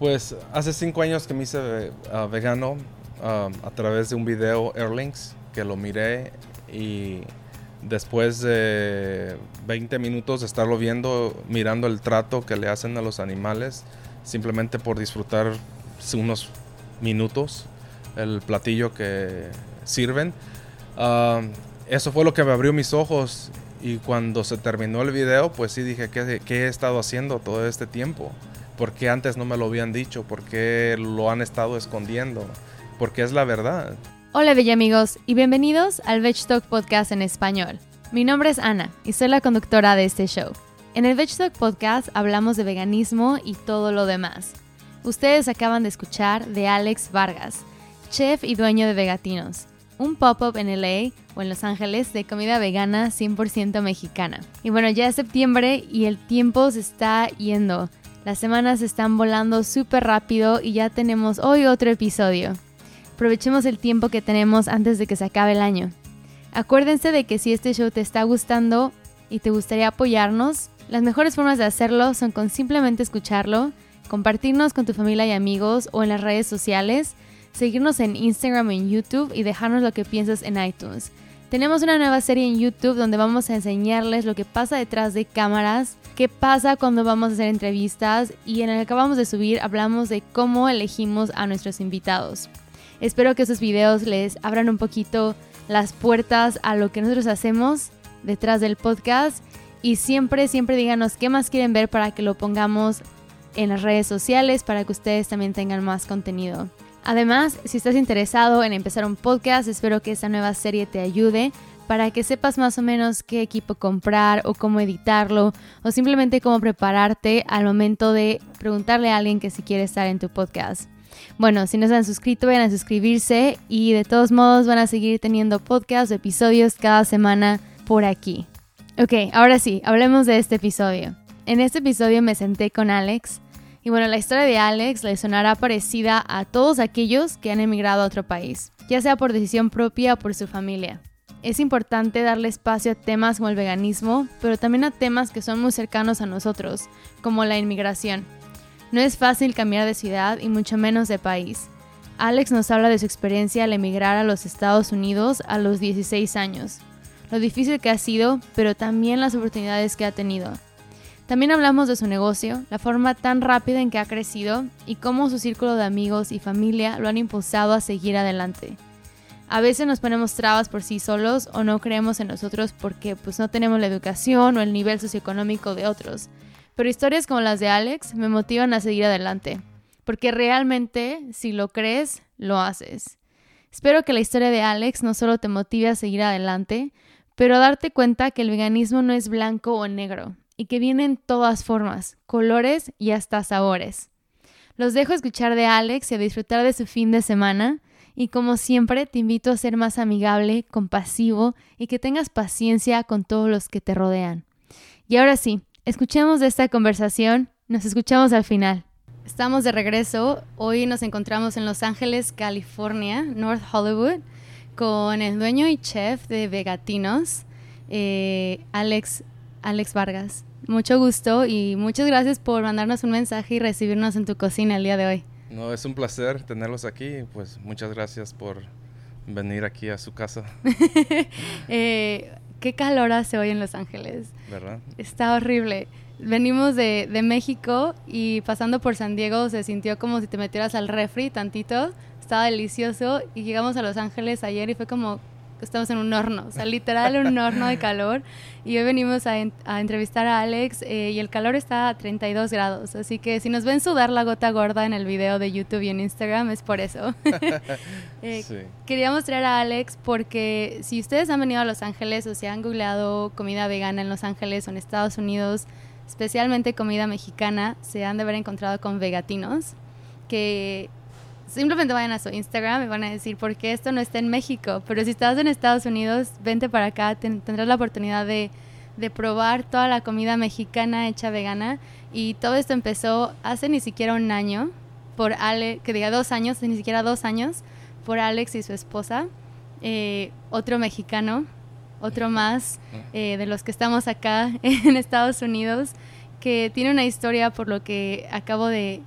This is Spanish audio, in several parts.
Pues hace cinco años que me hice ah, vegano ah, a través de un video Airlinks que lo miré y después de 20 minutos de estarlo viendo, mirando el trato que le hacen a los animales, simplemente por disfrutar unos minutos el platillo que sirven. Ah, eso fue lo que me abrió mis ojos y cuando se terminó el video, pues sí dije, ¿qué, qué he estado haciendo todo este tiempo? ¿Por qué antes no me lo habían dicho? ¿Por qué lo han estado escondiendo? Porque es la verdad. Hola bella amigos y bienvenidos al Veg Talk Podcast en español. Mi nombre es Ana y soy la conductora de este show. En el Veg Talk Podcast hablamos de veganismo y todo lo demás. Ustedes acaban de escuchar de Alex Vargas, chef y dueño de Vegatinos, un pop-up en LA o en Los Ángeles de comida vegana 100% mexicana. Y bueno, ya es septiembre y el tiempo se está yendo. Las semanas están volando súper rápido y ya tenemos hoy otro episodio. Aprovechemos el tiempo que tenemos antes de que se acabe el año. Acuérdense de que si este show te está gustando y te gustaría apoyarnos, las mejores formas de hacerlo son con simplemente escucharlo, compartirnos con tu familia y amigos o en las redes sociales, seguirnos en Instagram o en YouTube y dejarnos lo que piensas en iTunes. Tenemos una nueva serie en YouTube donde vamos a enseñarles lo que pasa detrás de cámaras qué pasa cuando vamos a hacer entrevistas y en el que acabamos de subir hablamos de cómo elegimos a nuestros invitados. Espero que esos videos les abran un poquito las puertas a lo que nosotros hacemos detrás del podcast y siempre, siempre díganos qué más quieren ver para que lo pongamos en las redes sociales para que ustedes también tengan más contenido. Además, si estás interesado en empezar un podcast, espero que esta nueva serie te ayude para que sepas más o menos qué equipo comprar o cómo editarlo o simplemente cómo prepararte al momento de preguntarle a alguien que si quiere estar en tu podcast. Bueno, si no se han suscrito, vayan a suscribirse y de todos modos van a seguir teniendo podcasts o episodios cada semana por aquí. Ok, ahora sí, hablemos de este episodio. En este episodio me senté con Alex y bueno, la historia de Alex le sonará parecida a todos aquellos que han emigrado a otro país, ya sea por decisión propia o por su familia. Es importante darle espacio a temas como el veganismo, pero también a temas que son muy cercanos a nosotros, como la inmigración. No es fácil cambiar de ciudad y mucho menos de país. Alex nos habla de su experiencia al emigrar a los Estados Unidos a los 16 años, lo difícil que ha sido, pero también las oportunidades que ha tenido. También hablamos de su negocio, la forma tan rápida en que ha crecido y cómo su círculo de amigos y familia lo han impulsado a seguir adelante. A veces nos ponemos trabas por sí solos o no creemos en nosotros porque pues no tenemos la educación o el nivel socioeconómico de otros. Pero historias como las de Alex me motivan a seguir adelante, porque realmente si lo crees, lo haces. Espero que la historia de Alex no solo te motive a seguir adelante, pero a darte cuenta que el veganismo no es blanco o negro y que viene en todas formas, colores y hasta sabores. Los dejo escuchar de Alex y a disfrutar de su fin de semana y como siempre, te invito a ser más amigable, compasivo y que tengas paciencia con todos los que te rodean. Y ahora sí, escuchemos esta conversación. Nos escuchamos al final. Estamos de regreso. Hoy nos encontramos en Los Ángeles, California, North Hollywood, con el dueño y chef de Vegatinos, eh, Alex, Alex Vargas. Mucho gusto y muchas gracias por mandarnos un mensaje y recibirnos en tu cocina el día de hoy. No, es un placer tenerlos aquí. Pues muchas gracias por venir aquí a su casa. eh, ¿Qué calor hace hoy en Los Ángeles? ¿Verdad? Está horrible. Venimos de, de, México y pasando por San Diego se sintió como si te metieras al refri tantito. Estaba delicioso y llegamos a Los Ángeles ayer y fue como, estamos en un horno, o sea, literal un horno de calor. Y hoy venimos a, entrevistar a Alex eh, y el calor está a 32 grados, así que si nos ven sudar la gota gorda en el video de YouTube y en Instagram es por eso. eh, Quería mostrar a Alex porque si ustedes han venido a Los Ángeles o se han googleado comida vegana en Los Ángeles o en Estados Unidos, especialmente comida mexicana, se han de haber encontrado con vegatinos, que simplemente vayan a su Instagram y van a decir, ¿por qué esto no está en México? Pero si estás en Estados Unidos, vente para acá, tendrás la oportunidad de, de, probar toda la comida mexicana hecha vegana. Y todo esto empezó hace ni siquiera un año, por Ale, que diga dos años, ni siquiera dos años, por Alex y su esposa, eh, otro mexicano, otro más eh, de los que estamos acá en Estados Unidos, que tiene una historia por lo que acabo de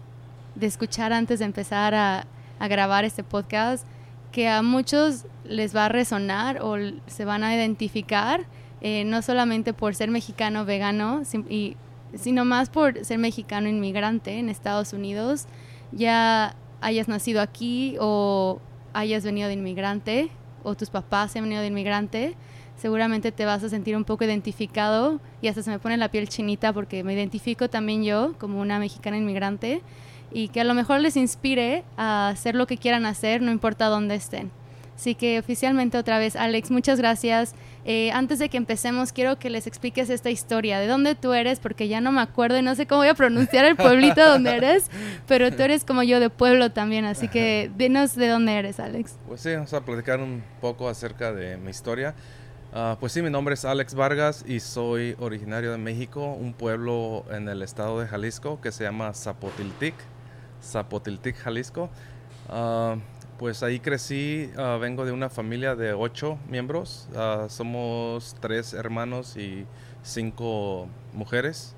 de escuchar antes de empezar a, a grabar este podcast, que a muchos les va a resonar o se van a identificar, eh, no solamente por ser mexicano vegano, y, sino más por ser mexicano inmigrante en Estados Unidos, ya hayas nacido aquí o hayas venido de inmigrante o tus papás han venido de inmigrante, seguramente te vas a sentir un poco identificado y hasta se me pone la piel chinita porque me identifico también yo como una mexicana inmigrante y que a lo mejor les inspire a hacer lo que quieran hacer, no importa dónde estén. Así que oficialmente otra vez, Alex, muchas gracias. Eh, antes de que empecemos, quiero que les expliques esta historia. ¿De dónde tú eres? Porque ya no me acuerdo y no sé cómo voy a pronunciar el pueblito donde eres, pero tú eres como yo de pueblo también, así que dinos de dónde eres, Alex. Pues sí, vamos a platicar un poco acerca de mi historia. Ah, pues sí, mi nombre es Alex Vargas y soy originario de México, un pueblo en el estado de Jalisco que se llama Zapotiltic, Zapotiltic, Jalisco. Uh, pues ahí crecí, ah, vengo de una familia de ocho miembros, ah, somos tres hermanos y cinco mujeres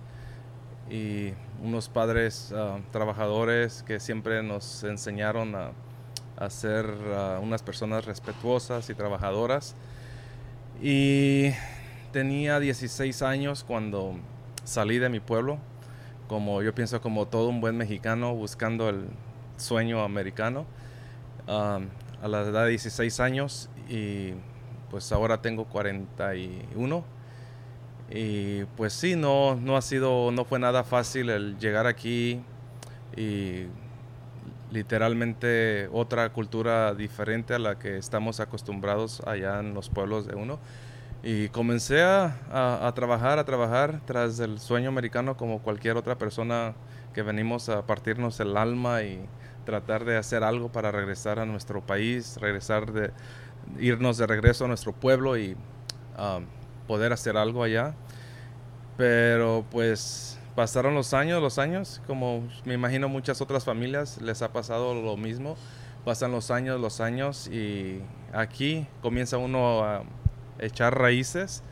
y unos padres ah, trabajadores que siempre nos enseñaron a, a ser unas personas respetuosas y trabajadoras. Y tenía 16 años cuando salí de mi pueblo, como yo pienso como todo un buen mexicano buscando el sueño americano a la edad de 16 años y pues ahora tengo 41 y pues sí, no, no ha sido, no fue nada fácil el llegar aquí y literalmente otra cultura diferente a la que estamos acostumbrados allá en los pueblos de uno. Y comencé a, a, trabajar, a trabajar tras el sueño americano como cualquier otra persona que venimos a partirnos el alma y tratar de hacer algo para regresar a nuestro país, regresar de irnos de regreso a nuestro pueblo y um, poder hacer algo allá. Pero pues pasaron los años, los años, como me imagino muchas otras familias les ha pasado lo mismo. Pasan los años, los años y aquí comienza uno a echar raíces.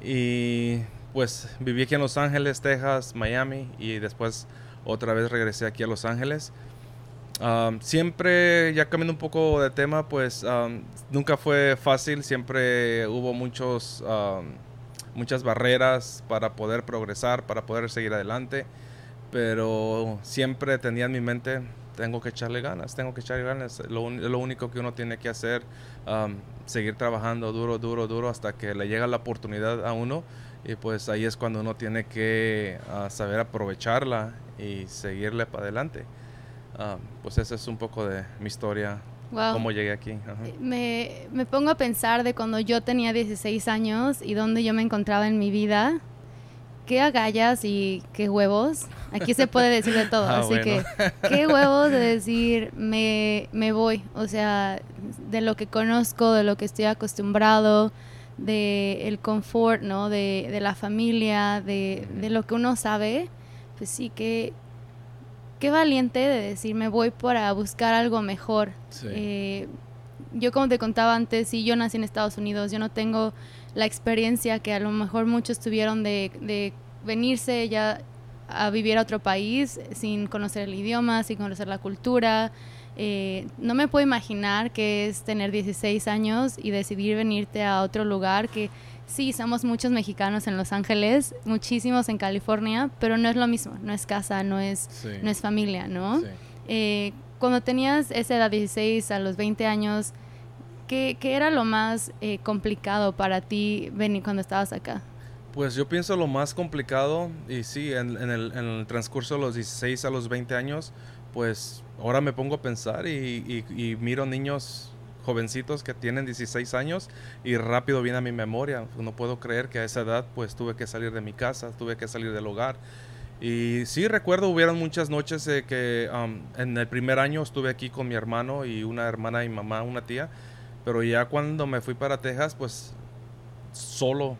Y pues viví aquí en Los Ángeles, Texas, Miami y después otra vez regresé aquí a Los Ángeles. Siempre, ya cambiando un poco de tema, pues nunca fue fácil, siempre hubo muchos, muchas barreras para poder progresar, para poder seguir adelante, pero siempre tenía en mi mente, tengo que echarle ganas, tengo que echarle ganas, lo, lo único que uno tiene que hacer, seguir trabajando duro, duro, duro hasta que le llega la oportunidad a uno y pues ahí es cuando uno tiene que ah, saber aprovecharla y seguirle para adelante. Pues esa es un poco de mi historia, cómo llegué aquí. Me, me, pongo a pensar de cuando yo tenía 16 años y dónde yo me encontraba en mi vida. Qué agallas y qué huevos. Aquí se puede decir de todo. Ah, así que, qué huevos de decir, me, me voy. O sea, de lo que conozco, de lo que estoy acostumbrado, de el confort, ¿no? De, de la familia, de, de, lo que uno sabe. Pues sí, que qué valiente de decir me voy para buscar algo mejor. Eh, yo como te contaba antes, sí, yo nací en Estados Unidos, yo no tengo la experiencia que a lo mejor muchos tuvieron de, venirse ya a vivir a otro país sin conocer el idioma, sin conocer la cultura. Eh, no me puedo imaginar que es tener 16 años y decidir venirte a otro lugar que Sí, somos muchos mexicanos en Los Ángeles, muchísimos en California, pero no es lo mismo, no es casa, no es, no es familia, ¿no? Eh, cuando tenías esa edad, 16 a los 20 años, ¿qué, qué era lo más eh, complicado para ti venir cuando estabas acá? Pues yo pienso lo más complicado, y sí, en, el, en, el, transcurso de los 16 a los 20 años, pues ahora me pongo a pensar y, y miro niños jovencitos que tienen 16 años y rápido viene a mi memoria. No puedo creer que a esa edad pues tuve que salir de mi casa, tuve que salir del hogar. Y sí recuerdo, hubieron muchas noches que um, en el primer año estuve aquí con mi hermano y una hermana y mamá, una tía, pero ya cuando me fui para Texas pues solo,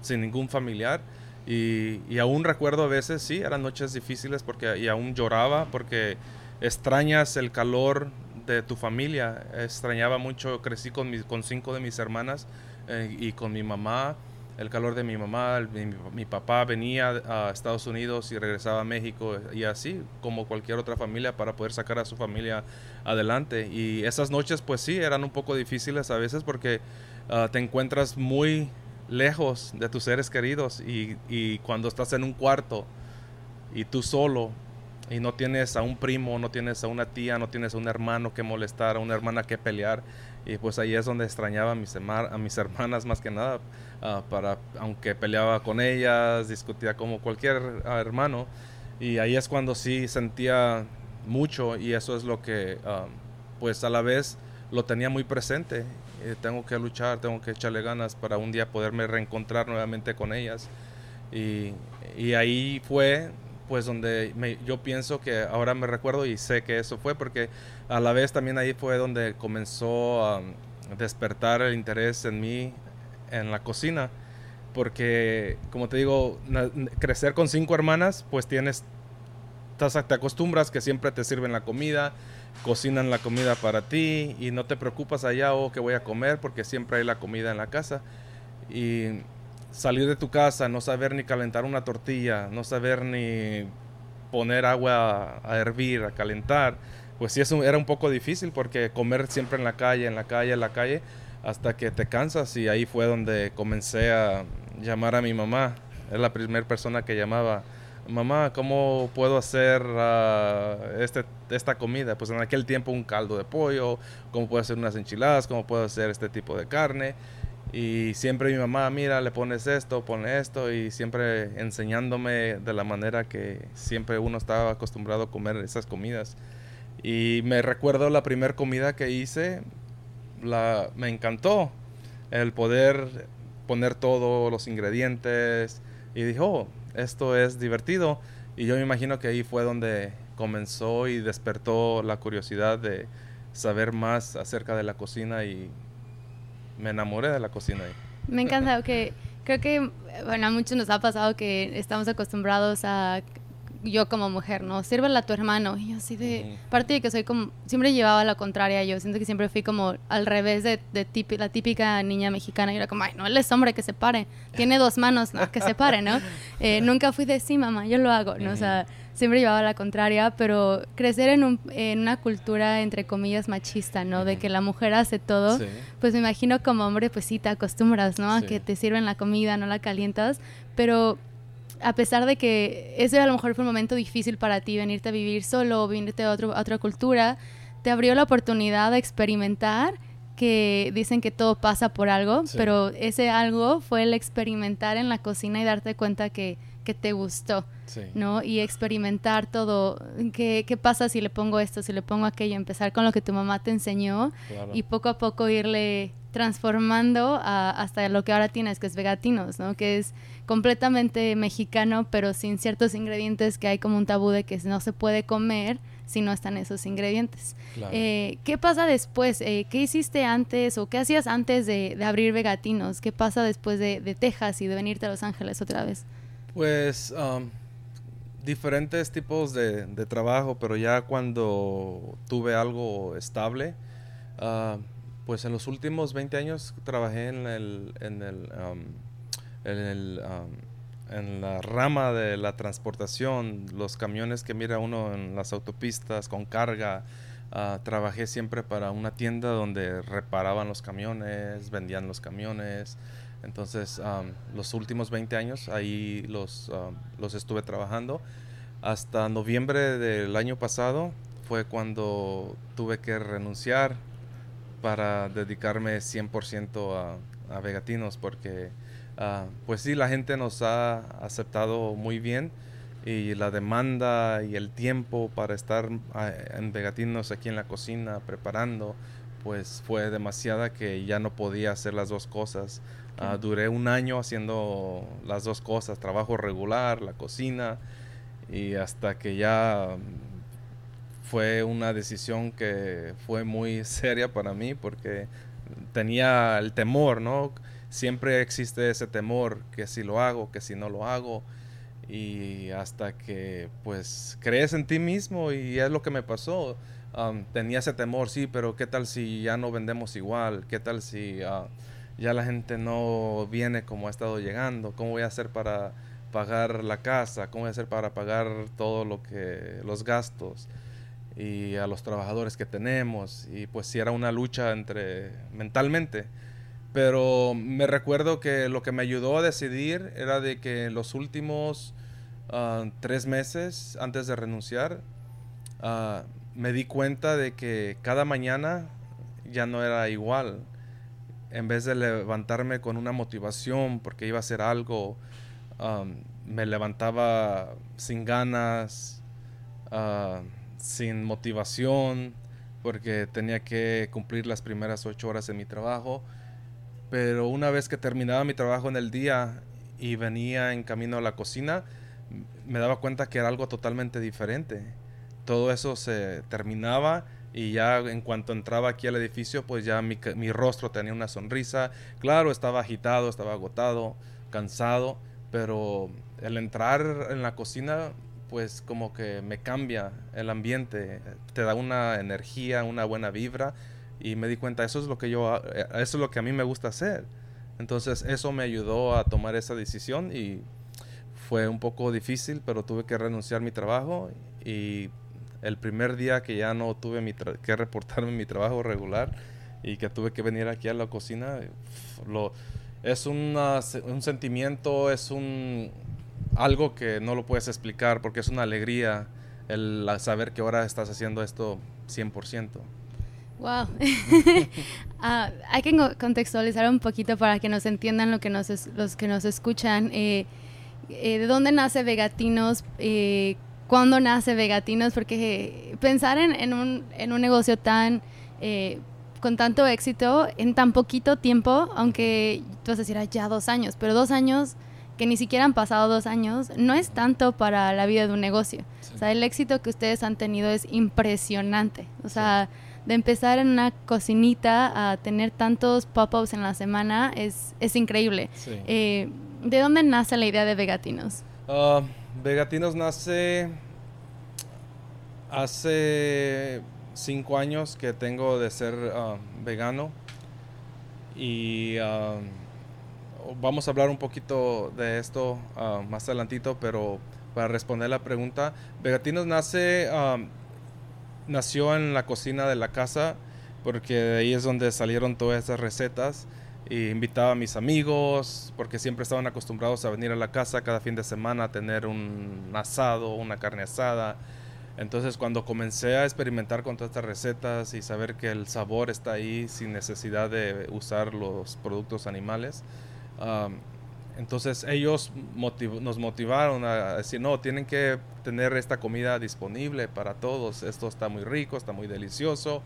sin ningún familiar. Y, aún recuerdo a veces, sí, eran noches difíciles porque y aún lloraba porque extrañas el calor de tu familia. Extrañaba mucho, crecí con, con cinco de mis hermanas eh, y con mi mamá. El calor de mi mamá, mi, papá venía a Estados Unidos y regresaba a México y así como cualquier otra familia para poder sacar a su familia adelante. Y esas noches pues sí, eran un poco difíciles a veces porque ah, te encuentras muy lejos de tus seres queridos y, y cuando estás en un cuarto y tú solo y no tienes a un primo, no tienes a una tía, no tienes a un hermano que molestar, a una hermana que pelear. Y pues ahí es donde extrañaba a mis, a mis hermanas más que nada, ah, para, aunque peleaba con ellas, discutía como cualquier ah, hermano. Y ahí es cuando sí sentía mucho y eso es lo que ah, pues a la vez lo tenía muy presente. Eh, tengo que luchar, tengo que echarle ganas para un día poderme reencontrar nuevamente con ellas. Y, y ahí fue pues donde yo pienso que ahora me recuerdo y sé que eso fue porque a la vez también ahí fue donde comenzó a despertar el interés en mí en la cocina porque como te digo crecer con cinco hermanas pues tienes te acostumbras que siempre te sirven la comida cocinan la comida para ti y no te preocupas allá o oh, que voy a comer porque siempre hay la comida en la casa. Y salir de tu casa, no saber ni calentar una tortilla, no saber ni poner agua a, hervir, a calentar, pues sí eso era un poco difícil porque comer siempre en la calle, en la calle, en la calle, hasta que te cansas y ahí fue donde comencé a llamar a mi mamá. Es la primera persona que llamaba, mamá, ¿cómo puedo hacer ah, este, esta comida? Pues en aquel tiempo un caldo de pollo, ¿cómo puedo hacer unas enchiladas? ¿Cómo puedo hacer este tipo de carne? Y siempre mi mamá, mira, le pones esto, pone esto, y siempre enseñándome de la manera que siempre uno estaba acostumbrado a comer esas comidas. Y me recuerdo la primera comida que hice, la, me encantó el poder poner todos los ingredientes y dijo, oh, esto es divertido. Y yo me imagino que ahí fue donde comenzó y despertó la curiosidad de saber más acerca de la cocina y me enamoré de la cocina ahí. Me encanta, que creo que, bueno, a muchos nos ha pasado que estamos acostumbrados a yo como mujer, ¿no? Sírvela a tu hermano. Y yo así de... Parte de que soy como... Siempre llevaba la contraria. Yo siento que siempre fui como al revés de, de la típica niña mexicana. Y era como, ay, no, él es hombre, que se pare. Tiene dos manos, que se pare, ¿no? Eh, nunca fui de, sí, mamá, yo lo hago, ¿no? O sea, siempre llevaba la contraria. Pero crecer en, un, en una cultura, entre comillas, machista, ¿no? De que la mujer hace todo. Pues me imagino como hombre, pues sí, te acostumbras, ¿no? A que te sirven la comida, no la calientas. Pero a pesar de que ese a lo mejor fue un momento difícil para ti, venirte a vivir solo o venirte a, otro, otra cultura, te abrió la oportunidad de experimentar que dicen que todo pasa por algo, pero ese algo fue el experimentar en la cocina y darte cuenta que, que te gustó, ¿no? Y experimentar todo, ¿qué, ¿qué, pasa si le pongo esto, si le pongo aquello, empezar con lo que tu mamá te enseñó y poco a poco irle transformando hasta lo que ahora tienes, que es vegatinos, ¿no? Que es completamente mexicano, pero sin ciertos ingredientes que hay como un tabú de que no se puede comer si no están esos ingredientes. Eh, ¿Qué pasa después? Eh, ¿Qué hiciste antes o qué hacías antes de, abrir vegatinos? ¿Qué pasa después de, Texas y de venirte a Los Ángeles otra vez? Pues um, diferentes tipos de, trabajo, pero ya cuando tuve algo estable, uh, pues en los últimos 20 años trabajé en el, en el, um, en, el um, en la rama de la transportación, los camiones que mira uno en las autopistas con carga. Uh, trabajé siempre para una tienda donde reparaban los camiones, vendían los camiones. Entonces, um, los últimos 20 años ahí los, los estuve trabajando. Hasta noviembre del año pasado fue cuando tuve que renunciar para dedicarme 100% a, a Vegatinos porque ah, pues sí, la gente nos ha aceptado muy bien y la demanda y el tiempo para estar ah, en Vegatinos aquí en la cocina preparando pues fue demasiada que ya no podía hacer las dos cosas. Ah, duré un año haciendo las dos cosas, trabajo regular, la cocina y hasta que ya fue una decisión que fue muy seria para mí porque tenía el temor, ¿no? Siempre existe ese temor que si lo hago, que si no lo hago y hasta que pues crees en ti mismo y es lo que me pasó. Um, tenía ese temor, sí, pero ¿qué tal si ya no vendemos igual? ¿Qué tal si uh, ya la gente no viene como ha estado llegando, ¿cómo voy a hacer para pagar la casa? ¿Cómo voy a hacer para pagar todo lo que, los gastos? Y a los trabajadores que tenemos. Y pues sí era una lucha entre, mentalmente. Pero me recuerdo que lo que me ayudó a decidir era de que los últimos ah, tres meses antes de renunciar, uh, me di cuenta de que cada mañana ya no era igual. En vez de levantarme con una motivación porque iba a hacer algo, me levantaba sin ganas, uh, sin motivación, porque tenía que cumplir las primeras ocho horas de mi trabajo. Pero una vez que terminaba mi trabajo en el día y venía en camino a la cocina, me daba cuenta que era algo totalmente diferente todo eso se terminaba y ya en cuanto entraba aquí al edificio, pues ya mi, rostro tenía una sonrisa. Claro, estaba agitado, estaba agotado, cansado, pero el entrar en la cocina, pues como que me cambia el ambiente, te da una energía, una buena vibra y me di cuenta, eso es lo que yo, eh, eso es lo que a mí me gusta hacer. Entonces eso me ayudó a tomar esa decisión y fue un poco difícil, pero tuve que renunciar a mi trabajo y el primer día que ya no tuve mi que reportarme mi trabajo regular y que tuve que venir aquí a la cocina, es un sentimiento, es un algo que no lo puedes explicar porque es una alegría el saber que ahora estás haciendo esto 100%. Wow. Ah, hay que contextualizar un poquito para que nos entiendan lo que nos los que nos escuchan. Eh, eh, ¿De dónde nace Vegatinos? Eh, cuándo nace Vegatinos, porque pensar en, un, en un, negocio tan eh, con tanto éxito en tan poquito tiempo, aunque tú vas a decir, ya dos años, pero dos años que ni siquiera han pasado dos años, no es tanto para la vida de un negocio. O sea, el éxito que ustedes han tenido es impresionante. O sea, de empezar en una cocinita a tener tantos pop-ups en la semana es, es increíble. Eh, ¿De dónde nace la idea de Vegatinos? Uh, Vegatinos nace hace cinco años que tengo de ser ah, vegano y ah, vamos a hablar un poquito de esto más adelantito, pero para responder la pregunta, Vegatinos nace, nació en la cocina de la casa porque de ahí es donde salieron todas esas recetas y invitaba a mis amigos porque siempre estaban acostumbrados a venir a la casa cada fin de semana a tener un asado, una carne asada. Entonces cuando comencé a experimentar con todas estas recetas y saber que el sabor está ahí sin necesidad de usar los productos animales, entonces ellos nos motivaron a decir, no, tienen que tener esta comida disponible para todos, esto está muy rico, está muy delicioso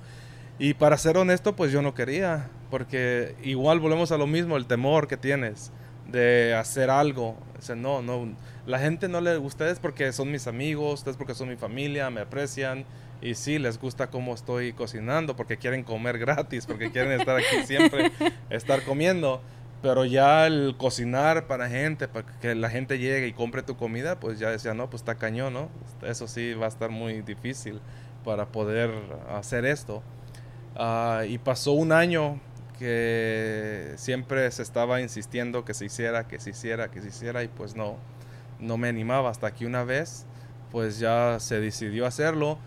y para ser honesto, pues yo no quería, porque igual volvemos a lo mismo, el temor que tienes de hacer algo. O no, no, la gente no le gusta, ustedes porque son mis amigos, ustedes porque son mi familia, me aprecian y sí, les gusta cómo estoy cocinando, porque quieren comer gratis, porque quieren estar aquí siempre, estar comiendo. Pero ya el cocinar para gente, para que la gente llegue y compre tu comida, pues ya decía, no, pues está cañón, ¿no? Eso sí va a estar muy difícil para poder hacer esto. Ah, y pasó un año que siempre se estaba insistiendo que se hiciera, que se hiciera, que se hiciera y pues no, no me animaba hasta que una vez pues ya se decidió hacerlo,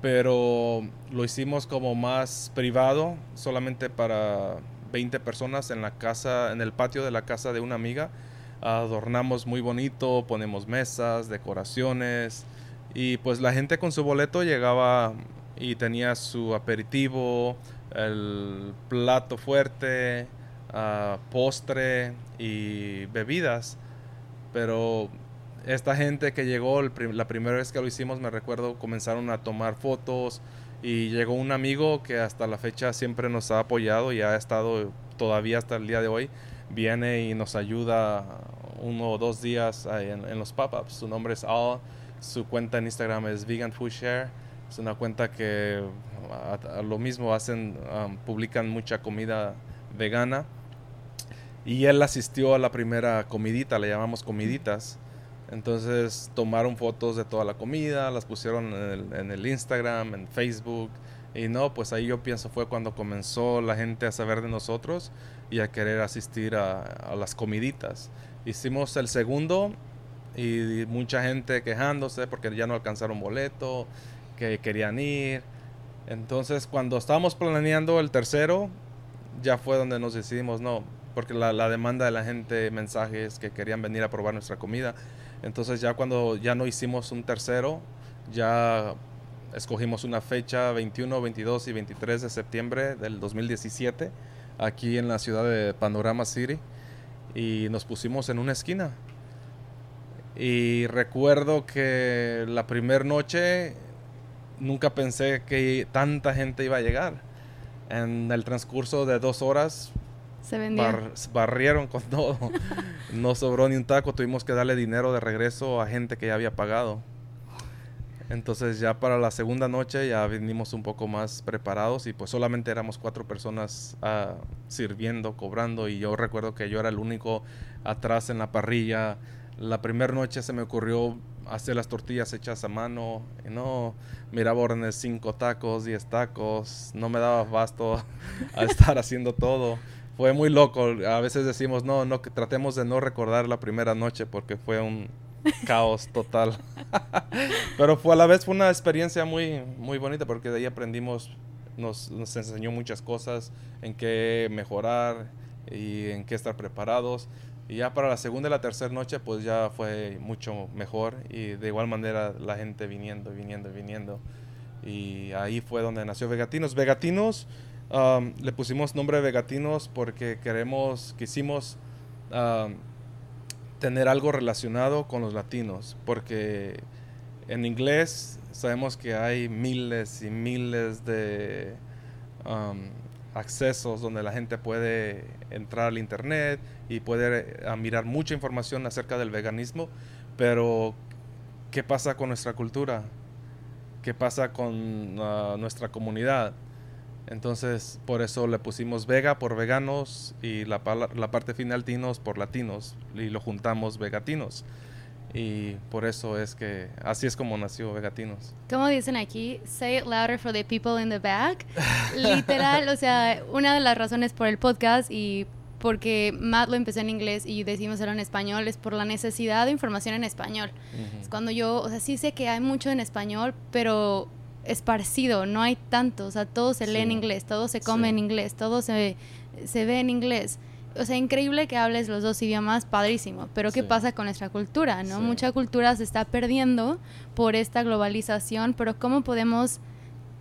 pero lo hicimos como más privado, solamente para 20 personas en la casa, en el patio de la casa de una amiga. Adornamos muy bonito, ponemos mesas, decoraciones y pues la gente con su boleto llegaba y tenía su aperitivo, el plato fuerte, ah, postre y bebidas. Pero esta gente que llegó la primera vez que lo hicimos, me recuerdo, comenzaron a tomar fotos y llegó un amigo que hasta la fecha siempre nos ha apoyado y ha estado todavía hasta el día de hoy. Viene y nos ayuda uno o dos días en, en los pop-ups. Su nombre es Al. Su cuenta en Instagram es Vegan Food Share es una cuenta que lo mismo hacen, publican mucha comida vegana. Y él asistió a la primera comidita, le llamamos comiditas. Entonces tomaron fotos de toda la comida, las pusieron en el, Instagram, en Facebook. Y no, pues ahí yo pienso fue cuando comenzó la gente a saber de nosotros y a querer asistir a, las comiditas. Hicimos el segundo y mucha gente quejándose porque ya no alcanzaron boleto, que querían ir. Entonces cuando estábamos planeando el tercero, ya fue donde nos decidimos, no, porque la, demanda de la gente, mensajes que querían venir a probar nuestra comida. Entonces ya cuando ya no hicimos un tercero, ya escogimos una fecha 21, 22 y 23 de septiembre del 2017 aquí en la ciudad de Panorama City y nos pusimos en una esquina. Y recuerdo que la primera noche nunca pensé que tanta gente iba a llegar. En el transcurso de dos horas se vendió. barrieron con todo. no sobró ni un taco. Tuvimos que darle dinero de regreso a gente que ya había pagado. Entonces ya para la segunda noche ya vinimos un poco más preparados y pues solamente éramos cuatro personas uh, sirviendo, cobrando y yo recuerdo que yo era el único atrás en la parrilla. La primera noche se me ocurrió hacer las tortillas hechas a mano y no miraba órdenes cinco tacos, diez tacos, no me daba basto a estar haciendo todo. Fue muy loco. A veces decimos, no, no, que tratemos de no recordar la primera noche porque fue un, caos total. Pero fue a la vez fue una experiencia muy, muy bonita porque de ahí aprendimos, nos, nos enseñó muchas cosas en qué mejorar y en qué estar preparados. Y ya para la segunda y la tercera noche, pues ya fue mucho mejor. Y de igual manera la gente viniendo, viniendo, viniendo. Y ahí fue donde nació Vegatinos. Vegatinos, le pusimos nombre Vegatinos porque queremos, quisimos tener algo relacionado con los latinos, porque en inglés sabemos que hay miles y miles de accesos donde la gente puede entrar al internet y puede eh, mirar mucha información acerca del veganismo, pero ¿qué pasa con nuestra cultura? ¿Qué pasa con uh, nuestra comunidad? Entonces, por eso le pusimos Vega por veganos y la, la parte final Tinos por latinos y lo juntamos Vegatinos. Y por eso es que así es como nació Vegatinos. Como dicen aquí, say it louder for the people in the back. Literal, o sea, una de las razones por el podcast y porque Matt lo empezó en inglés y decimos hacerlo en español es por la necesidad de información en español. Es cuando yo, o sea, sí sé que hay mucho en español, pero esparcido, no hay tanto, o sea, todo se lee en inglés, todo se come en inglés, todo se, se ve en inglés. O sea, increíble que hables los dos idiomas, padrísimo, pero ¿qué pasa con nuestra cultura, no? Mucha cultura se está perdiendo por esta globalización, pero ¿cómo podemos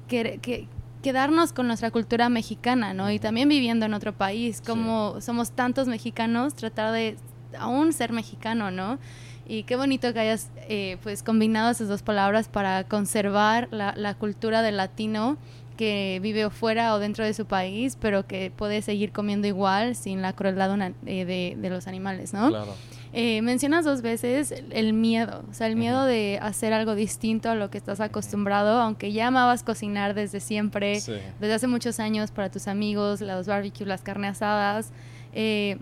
que, quedarnos con nuestra cultura mexicana, ¿no? Y también viviendo en otro país, como somos tantos mexicanos, tratar de aún ser mexicano, ¿no? Y qué bonito que hayas eh, pues combinado esas dos palabras para conservar la, la, cultura del latino que vive fuera o dentro de su país, pero que puede seguir comiendo igual sin la crueldad eh, de, de, los animales, ¿no? Claro. Eh, mencionas dos veces el miedo, o sea, el miedo de hacer algo distinto a lo que estás acostumbrado, aunque ya amabas cocinar desde siempre, sí. desde hace muchos años para tus amigos, los barbecues, las carnes asadas. Eh,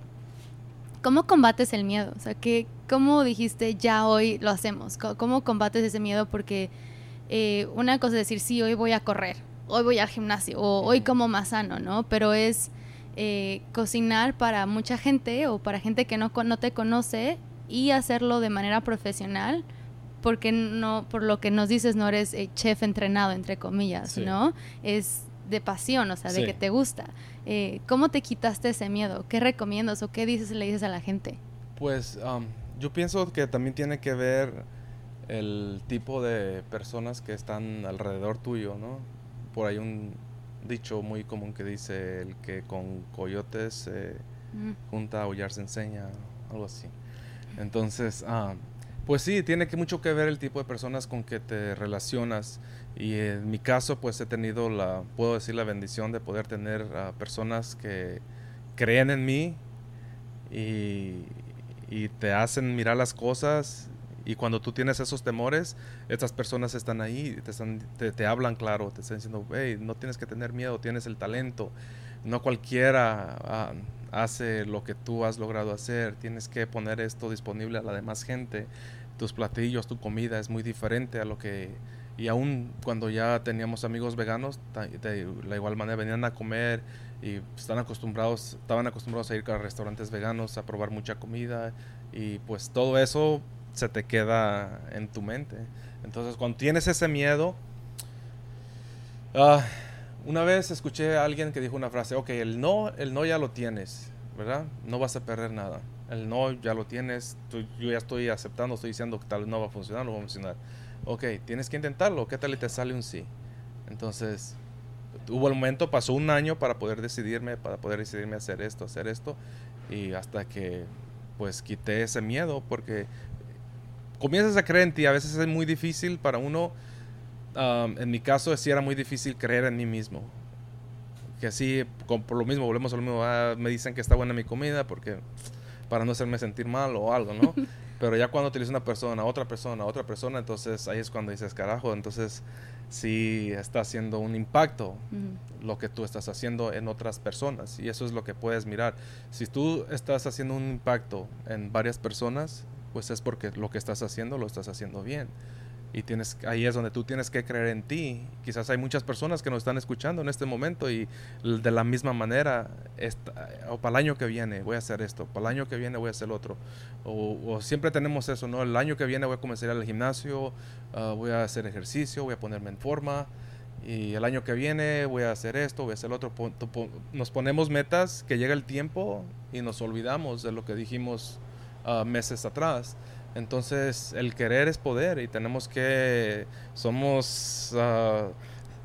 ¿Cómo combates el miedo? O sea, ¿qué, ¿cómo dijiste ya hoy lo hacemos? ¿Cómo combates ese miedo? Porque eh, una cosa es decir, sí, hoy voy a correr, hoy voy al gimnasio, o hoy como más sano, ¿no? Pero es eh, cocinar para mucha gente o para gente que no, no te conoce y hacerlo de manera profesional porque no por lo que nos dices no eres eh, chef entrenado entre comillas Sí. no es de pasión o sea de Sí. que te gusta Eh, cómo te quitaste ese miedo qué recomiendas o qué dices le dices a la gente Pues um, yo pienso que también tiene que ver el tipo de personas que están alrededor tuyo, ¿no? Por ahí un dicho muy común que dice el que con coyotes se Mm, junta, aullar se enseña, algo así. Entonces, ah, pues sí, tiene que mucho que ver el tipo de personas con que te relacionas. Y en mi caso, pues he tenido la, puedo decir, la bendición de poder tener a personas que creen en mí y, y te hacen mirar las cosas. Y cuando tú tienes esos temores, estas personas están ahí, te, están, te, te hablan claro, te están diciendo, hey, no tienes que tener miedo, tienes el talento. No cualquiera ah, hace lo que tú has logrado hacer. Tienes que poner esto disponible a la demás gente. Tus platillos, tu comida es muy diferente a lo que Y aún cuando ya teníamos amigos veganos, de la igual manera venían a comer y están acostumbrados, estaban acostumbrados a ir a restaurantes veganos, a probar mucha comida y pues todo eso se te queda en tu mente. Entonces cuando tienes ese miedo, uh, una vez escuché a alguien que dijo una frase, ok, el no, el no ya lo tienes, ¿verdad? No vas a perder nada. El no ya lo tienes, yo ya estoy aceptando, estoy diciendo que tal vez no va a funcionar, no va a funcionar. Ok, tienes que intentarlo, ¿qué tal y te sale un sí? Entonces, hubo el momento, pasó un año para poder decidirme, para poder decidirme hacer esto, hacer esto, y hasta que pues quité ese miedo, porque comienzas a creer en ti, a veces es muy difícil para uno en mi caso sí era muy difícil creer en mí mismo. Que así, por lo mismo, volvemos a lo mismo, ah, me dicen que está buena mi comida porque para no hacerme sentir mal o algo, ¿no? Pero ya cuando utilizas una persona, otra persona, otra persona, entonces ahí es cuando dices, carajo, entonces sí está haciendo un impacto lo que tú estás haciendo en otras personas. Y eso es lo que puedes mirar. Si tú estás haciendo un impacto en varias personas, pues es porque lo que estás haciendo lo estás haciendo bien y tienes ahí es donde tú tienes que creer en ti. Quizás hay muchas personas que nos están escuchando en este momento y de la misma manera, o para el año que viene voy a hacer esto, para el año que viene voy a hacer otro. O, siempre tenemos eso, ¿no? El año que viene voy a comenzar al gimnasio, ah, voy a hacer ejercicio, voy a ponerme en forma. Y el año que viene voy a hacer esto, voy a hacer otro. Nos ponemos metas que llega el tiempo y nos olvidamos de lo que dijimos ah, meses atrás. Entonces, el querer es poder y tenemos que, somos, uh,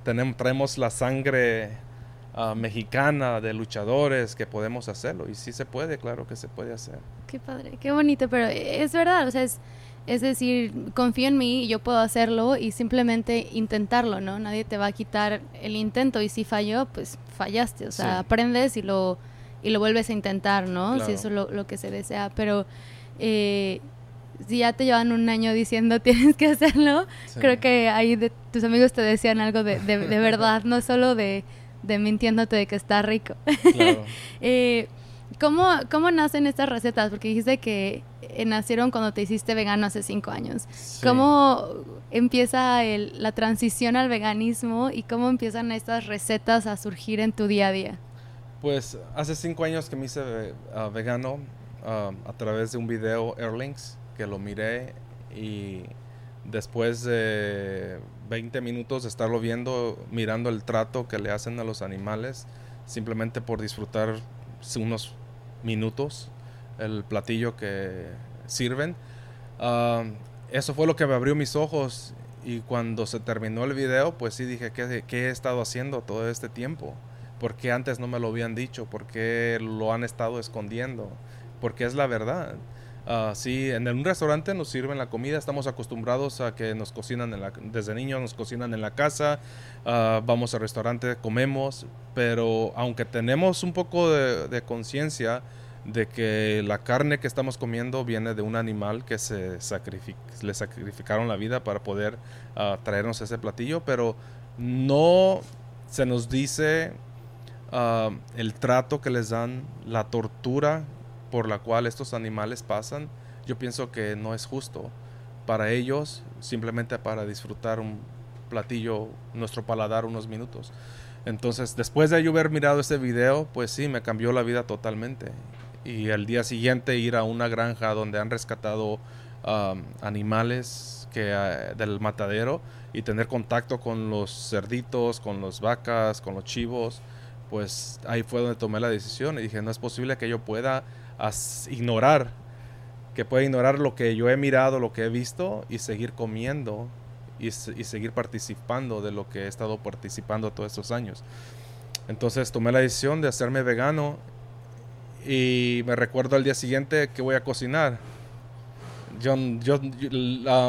tenemos, traemos la sangre ah, mexicana de luchadores que podemos hacerlo y sí se puede, claro que se puede hacer. Qué padre, qué bonito, pero es verdad, o sea, es, es decir, confío en mí y yo puedo hacerlo y simplemente intentarlo, ¿no? Nadie te va a quitar el intento y si falló, pues fallaste, o sea, aprendes y lo, y lo vuelves a intentar, ¿no? Si eso es lo, lo que se desea, pero... Eh, si ya te llevan un año diciendo tienes que hacerlo, creo que ahí de, tus amigos te decían algo de, de, verdad, no solo de, de, mintiéndote de que está rico. Claro. eh, ¿cómo, ¿Cómo nacen estas recetas? Porque dijiste que eh, nacieron cuando te hiciste vegano hace cinco años. ¿Cómo empieza el, la transición al veganismo y cómo empiezan estas recetas a surgir en tu día a día? Pues hace cinco años que me hice uh, vegano uh, a través de un video Airlinks que lo miré y después de 20 minutos de estarlo viendo, mirando el trato que le hacen a los animales, simplemente por disfrutar unos minutos el platillo que sirven. Ah, eso fue lo que me abrió mis ojos y cuando se terminó el video, pues sí dije, ¿qué, ¿qué, he estado haciendo todo este tiempo? ¿Por qué antes no me lo habían dicho? ¿Por qué lo han estado escondiendo? Porque es la verdad. Uh, sí, en un restaurante nos sirven la comida, estamos acostumbrados a que nos cocinan en la, desde niños, nos cocinan en la casa, ah, vamos al restaurante, comemos, pero aunque tenemos un poco de, conciencia de que la carne que estamos comiendo viene de un animal que se le sacrificaron la vida para poder uh, traernos ese platillo, pero no se nos dice el trato que les dan, la tortura por la cual estos animales pasan, yo pienso que no es justo para ellos, simplemente para disfrutar un platillo, nuestro paladar unos minutos. Entonces, después de yo haber mirado ese video, pues sí, me cambió la vida totalmente. Y el día siguiente ir a una granja donde han rescatado animales que, ah, del matadero y tener contacto con los cerditos, con las vacas, con los chivos, pues ahí fue donde tomé la decisión y dije, no es posible que yo pueda ignorar, que pueda ignorar lo que yo he mirado, lo que he visto y seguir comiendo y, seguir participando de lo que he estado participando todos estos años. Entonces tomé la decisión de hacerme vegano y me recuerdo al día siguiente que voy a cocinar. Yo, yo,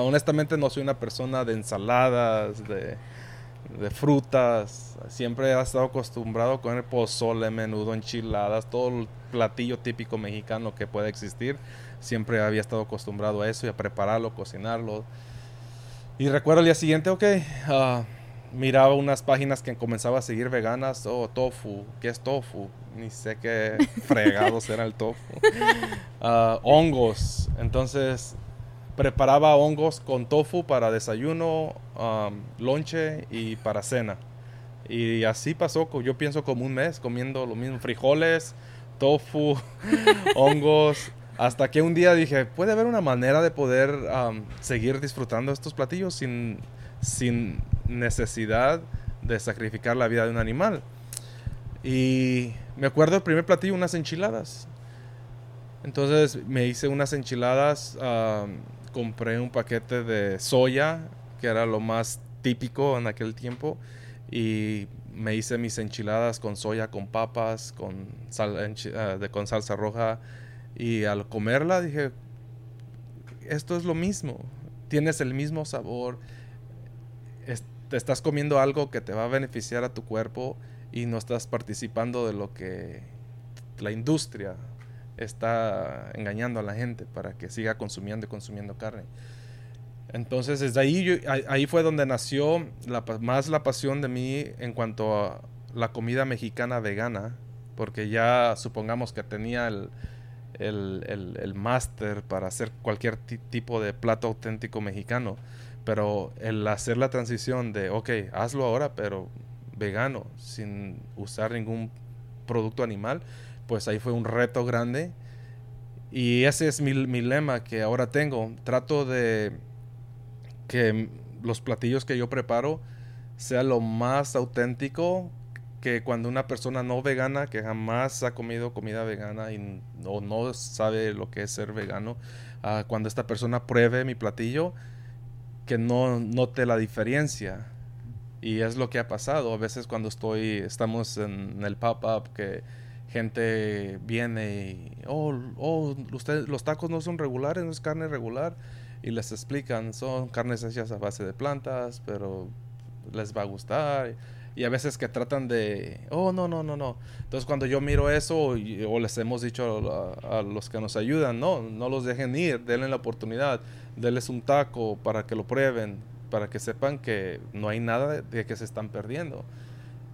honestamente no soy una persona de ensaladas, de, de frutas. Siempre he estado acostumbrado a comer pozole, menudo, enchiladas, todo el platillo típico mexicano que puede existir. Siempre había estado acostumbrado a eso y a prepararlo, cocinarlo. Y recuerdo el día siguiente, ok, uh, miraba unas páginas que comenzaba a seguir veganas. Oh, tofu, ¿qué es tofu? Ni sé qué fregados era el tofu. Uh, hongos. Entonces preparaba hongos con tofu para desayuno, um, lonche y para cena. Y así pasó, yo pienso como un mes comiendo lo mismo, frijoles, tofu, hongos, hasta que un día dije, puede haber una manera de poder um, seguir disfrutando estos platillos sin, sin necesidad de sacrificar la vida de un animal. Y me acuerdo el primer platillo, unas enchiladas. Entonces me hice unas enchiladas, compré un paquete de soya, que era lo más típico en aquel tiempo, y me hice mis enchiladas con soya, con papas, con, ah, de, con salsa roja, y al comerla dije, esto es lo mismo, tienes el mismo sabor, te estás comiendo algo que te va a beneficiar a tu cuerpo y no estás participando de lo que la industria está engañando a la gente para que siga consumiendo y consumiendo carne. Entonces, desde ahí, ahí fue donde nació la, más la pasión de mí en cuanto a la comida mexicana vegana, porque ya supongamos que tenía el, el, el máster para hacer cualquier tipo de plato auténtico mexicano, pero el hacer la transición de, ok, hazlo ahora, pero vegano, sin usar ningún producto animal, pues ahí fue un reto grande. Y ese es mi, lema que ahora tengo. Trato de que los platillos que yo preparo sea lo más auténtico que cuando una persona no vegana, que jamás ha comido comida vegana y no, no sabe lo que es ser vegano, ah, cuando esta persona pruebe mi platillo, que no note la diferencia y es lo que ha pasado. A veces cuando estoy, estamos en el pop-up, que gente viene y, oh, oh usted, los tacos no son regulares, no es carne regular. Y les explican, son carnes hechas a base de plantas, pero les va a gustar. Y a veces que tratan de, oh, no, no, no, no. Entonces cuando yo miro eso, o les hemos dicho a, a, los que nos ayudan, no, no los dejen ir, denle la oportunidad, denles un taco para que lo prueben para que sepan que no hay nada de, que se están perdiendo.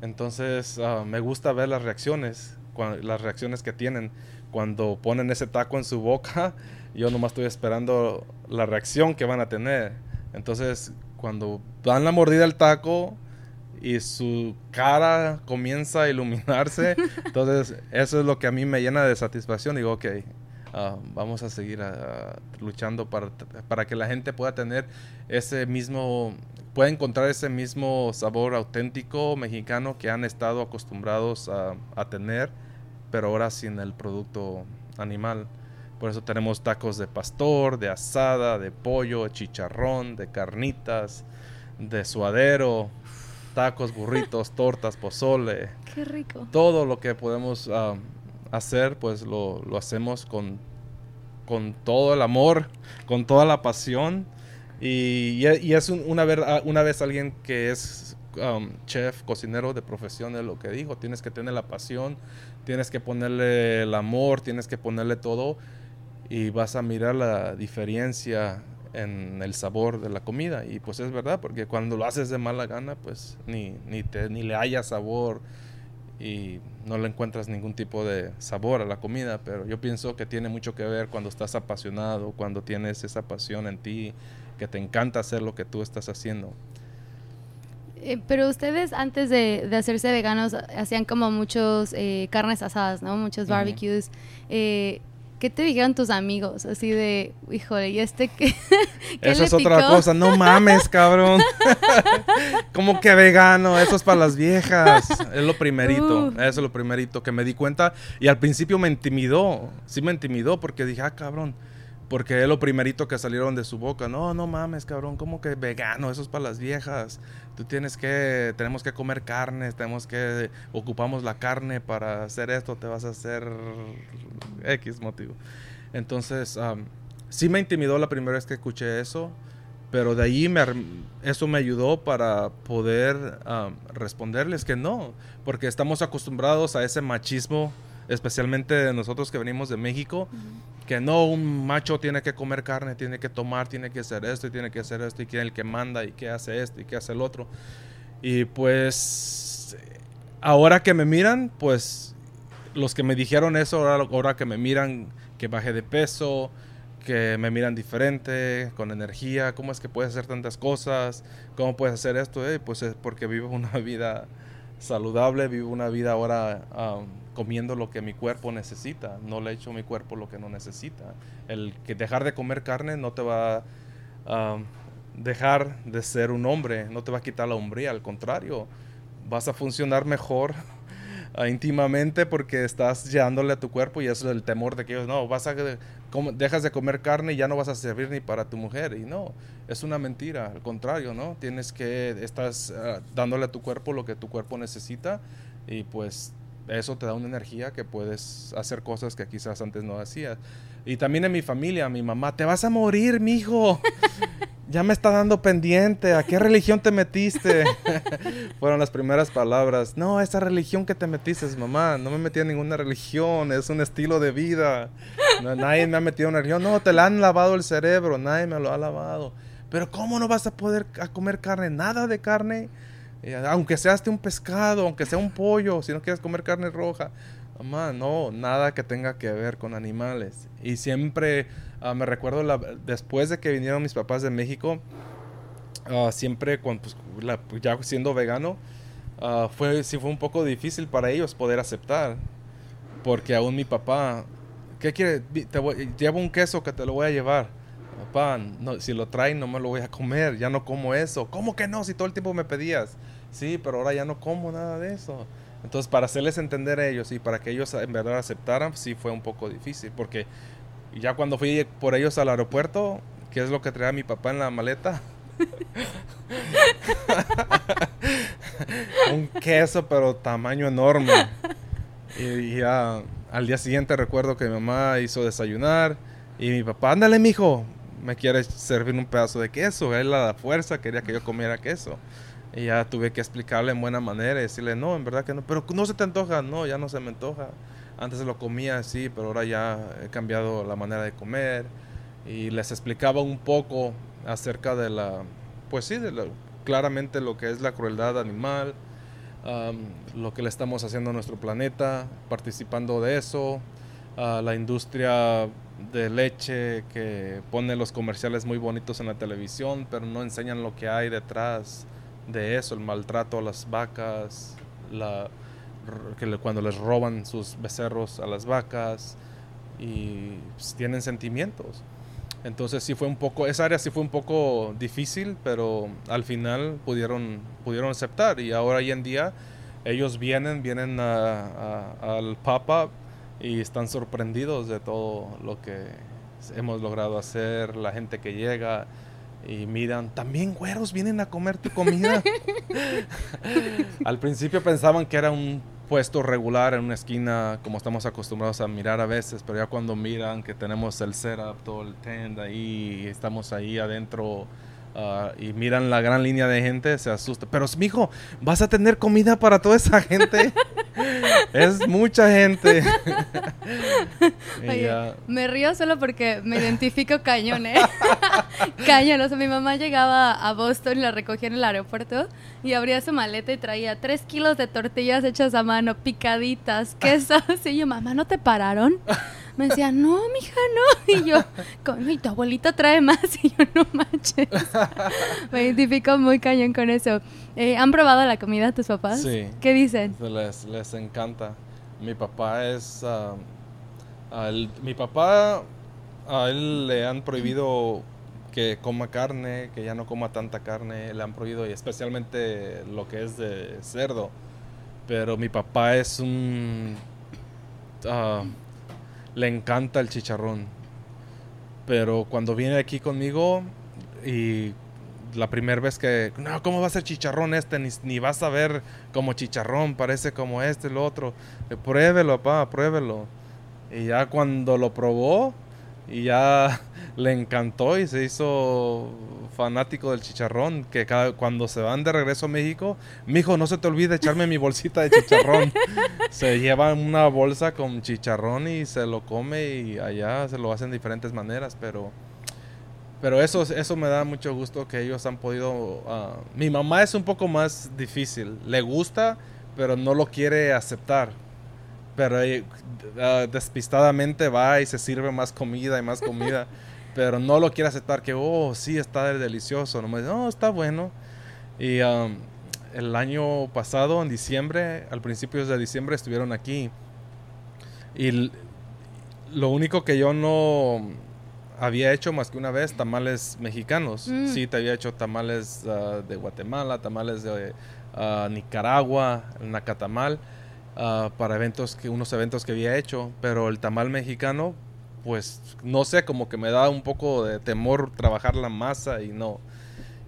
Entonces ah, me gusta ver las reacciones, las reacciones que tienen cuando ponen ese taco en su boca. Yo nomás estoy esperando la reacción que van a tener. Entonces cuando dan la mordida al taco y su cara comienza a iluminarse, entonces eso es lo que a mí me llena de satisfacción. Digo, ok, Ah, vamos a seguir ah, luchando para, para, que la gente pueda tener ese mismo, pueda encontrar ese mismo sabor auténtico mexicano que han estado acostumbrados a, a tener, pero ahora sin el producto animal. Por eso tenemos tacos de pastor, de asada, de pollo, de chicharrón, de carnitas, de suadero, tacos, burritos, tortas, pozole. Qué rico. Todo lo que podemos ah, hacer, pues lo, lo hacemos con, con todo el amor, con toda la pasión. Y, y es una, una vez alguien que es um, chef, cocinero de profesión, es lo que dijo, tienes que tener la pasión, tienes que ponerle el amor, tienes que ponerle todo y vas a mirar la diferencia en el sabor de la comida. Y pues es verdad, porque cuando lo haces de mala gana, pues ni, ni, te, ni le haya sabor y no le encuentras ningún tipo de sabor a la comida, pero yo pienso que tiene mucho que ver cuando estás apasionado, cuando tienes esa pasión en ti, que te encanta hacer lo que tú estás haciendo. Eh, pero ustedes antes de, hacerse veganos hacían como muchos eh, carnes asadas, ¿no? Muchos barbecues. eh, ¿Qué te dijeron tus amigos? Así de, híjole, ¿y este qué? Esa es otra cosa, no mames, cabrón. Como que vegano, eso es para las viejas. Es lo primerito, eso es lo primerito que me di cuenta. Y al principio me intimidó, sí me intimidó porque dije, ah, cabrón. Porque es lo primerito que salieron de su boca. No, no mames, cabrón, como que vegano, eso es para las viejas. Tú tienes que, tenemos que comer carne, tenemos que, ocupamos la carne para hacer esto, te vas a hacer X motivo. Entonces, sí me intimidó la primera vez que escuché eso, pero de ahí eso me ayudó para poder responderles que no, porque estamos acostumbrados a ese machismo, especialmente nosotros que venimos de México, que no un macho tiene que comer carne, tiene que tomar, tiene que hacer esto y tiene que hacer esto y que el que manda y que hace esto y que hace el otro. Y pues ahora que me miran, pues los que me dijeron eso, ahora, ahora que me miran que bajé de peso, que me miran diferente, con energía, cómo es que puedes hacer tantas cosas, cómo puedes hacer esto, eh, pues es porque vivo una vida saludable, vivo una vida ahora comiendo lo que mi cuerpo necesita, no le echo a mi cuerpo lo que no necesita. El que dejar de comer carne no te va a dejar de ser un hombre, no te va a quitar la hombría, al contrario, vas a funcionar mejor íntimamente porque estás llevándole a tu cuerpo y eso es el temor de que ellos, no, vas a, dejas de comer carne y ya no vas a servir ni para tu mujer. Y no, es una mentira, al contrario, ¿no? Tienes que, estás ah, dándole a tu cuerpo lo que tu cuerpo necesita y pues eso te da una energía que puedes hacer cosas que quizás antes no hacías. Y también en mi familia, mi mamá, te vas a morir, mijo. Ya me está dando pendiente. ¿A qué religión te metiste? Fueron las primeras palabras. No, esa religión que te metiste, mamá. No me metí en ninguna religión. Es un estilo de vida. nadie me ha metido en una religión. No, te la han lavado el cerebro. Nadie me lo ha lavado. Pero ¿cómo no vas a poder a comer carne? Nada de carne. Eh, aunque sea un pescado, aunque sea un pollo, si no quieres comer carne roja. Mamá, no, nada que tenga que ver con animales. Y siempre Ah, me recuerdo después de que vinieron mis papás de México, ah, siempre cuando, pues, ya siendo vegano, uh, fue, sí fue un poco difícil para ellos poder aceptar. Porque aún mi papá, ¿qué quiere? Te llevo un queso que te lo voy a llevar. Papá, no, si lo traen no me lo voy a comer, ya no como eso. ¿Cómo que no? Si todo el tiempo me pedías. Sí, pero ahora ya no como nada de eso. Entonces, para hacerles entender a ellos y para que ellos en verdad aceptaran, sí fue un poco difícil. Porque ya cuando fui por ellos al aeropuerto, ¿qué es lo que traía mi papá en la maleta? un queso, pero tamaño enorme. Y, ya al día siguiente recuerdo que mi mamá hizo desayunar y mi papá, ándale, mijo, me quiere servir un pedazo de queso. Él a la fuerza quería que yo comiera queso. Y ya tuve que explicarle en buena manera y decirle, no, en verdad que no, pero no se te antoja, no, ya no se me antoja. Antes lo comía así, pero ahora ya he cambiado la manera de comer. Y les explicaba un poco acerca de la, pues sí, claramente lo que es la crueldad animal, lo que le estamos haciendo a nuestro planeta, participando de eso, la industria de leche que pone los comerciales muy bonitos en la televisión, pero no enseñan lo que hay detrás de eso, el maltrato a las vacas, la, que cuando les roban sus becerros a las vacas y pues, tienen sentimientos. Entonces sí fue un poco, esa área sí fue un poco difícil, pero al final pudieron, pudieron aceptar y ahora hoy en día ellos vienen, vienen al Papa y están sorprendidos de todo lo que hemos logrado hacer, la gente que llega, y miran, también güeros vienen a comer tu comida. Al principio pensaban que era un puesto regular en una esquina como estamos acostumbrados a mirar a veces, pero ya cuando miran que tenemos el setup, todo el tent ahí, y estamos ahí adentro Ah, y miran la gran línea de gente, se asusta. Pero, mijo, ¿vas a tener comida para toda esa gente? es mucha gente. Me río solo porque me identifico cañón, ¿eh? cañón. O sea, mi mamá llegaba a Boston y la recogía en el aeropuerto y abría su maleta y traía tres kilos de tortillas hechas a mano, picaditas, quesos. Y yo, mamá, ¿no te pararon? Me decía, no, mija, no. Y yo, y tu abuelita trae más. Y yo, no manches. me identifico muy cañón con eso. Eh, ¿Han probado la comida tus papás? Sí. ¿Qué dicen? Les, les encanta. Mi papá es... Ah, mi papá, a él le han prohibido que coma carne, que ya no coma tanta carne, le han prohibido, y especialmente lo que es de cerdo. Pero mi papá es un... Uh, le encanta el chicharrón. Pero cuando viene aquí conmigo y la primera vez que, no, ¿cómo va a ser chicharrón este? Ni, vas a ver como chicharrón, parece como este, el otro. Eh, pruébelo, papá, pruébelo. Y ya cuando lo probó, y ya le encantó y se hizo fanático del chicharrón, que cada, cuando se van de regreso a México, mi hijo, no se te olvide echarme mi bolsita de chicharrón. se lleva una bolsa con chicharrón y se lo come y allá se lo hacen de diferentes maneras, pero pero eso, eso me da mucho gusto que ellos han podido... Ah, mi mamá es un poco más difícil, le gusta, pero no lo quiere aceptar pero uh, despistadamente va y se sirve más comida y más comida. pero no lo quiere aceptar que, oh, sí, está delicioso. No, no está bueno. Y um, el año pasado, en diciembre, al principio de diciembre, estuvieron aquí. Y lo único que yo no había hecho más que una vez tamales mexicanos. Mm. Sí, te había hecho tamales ah, de Guatemala, tamales de uh, Nicaragua, Nacatamal, uh, para eventos que unos eventos que había hecho, pero el tamal mexicano, pues no sé, como que me da un poco de temor trabajar la masa y no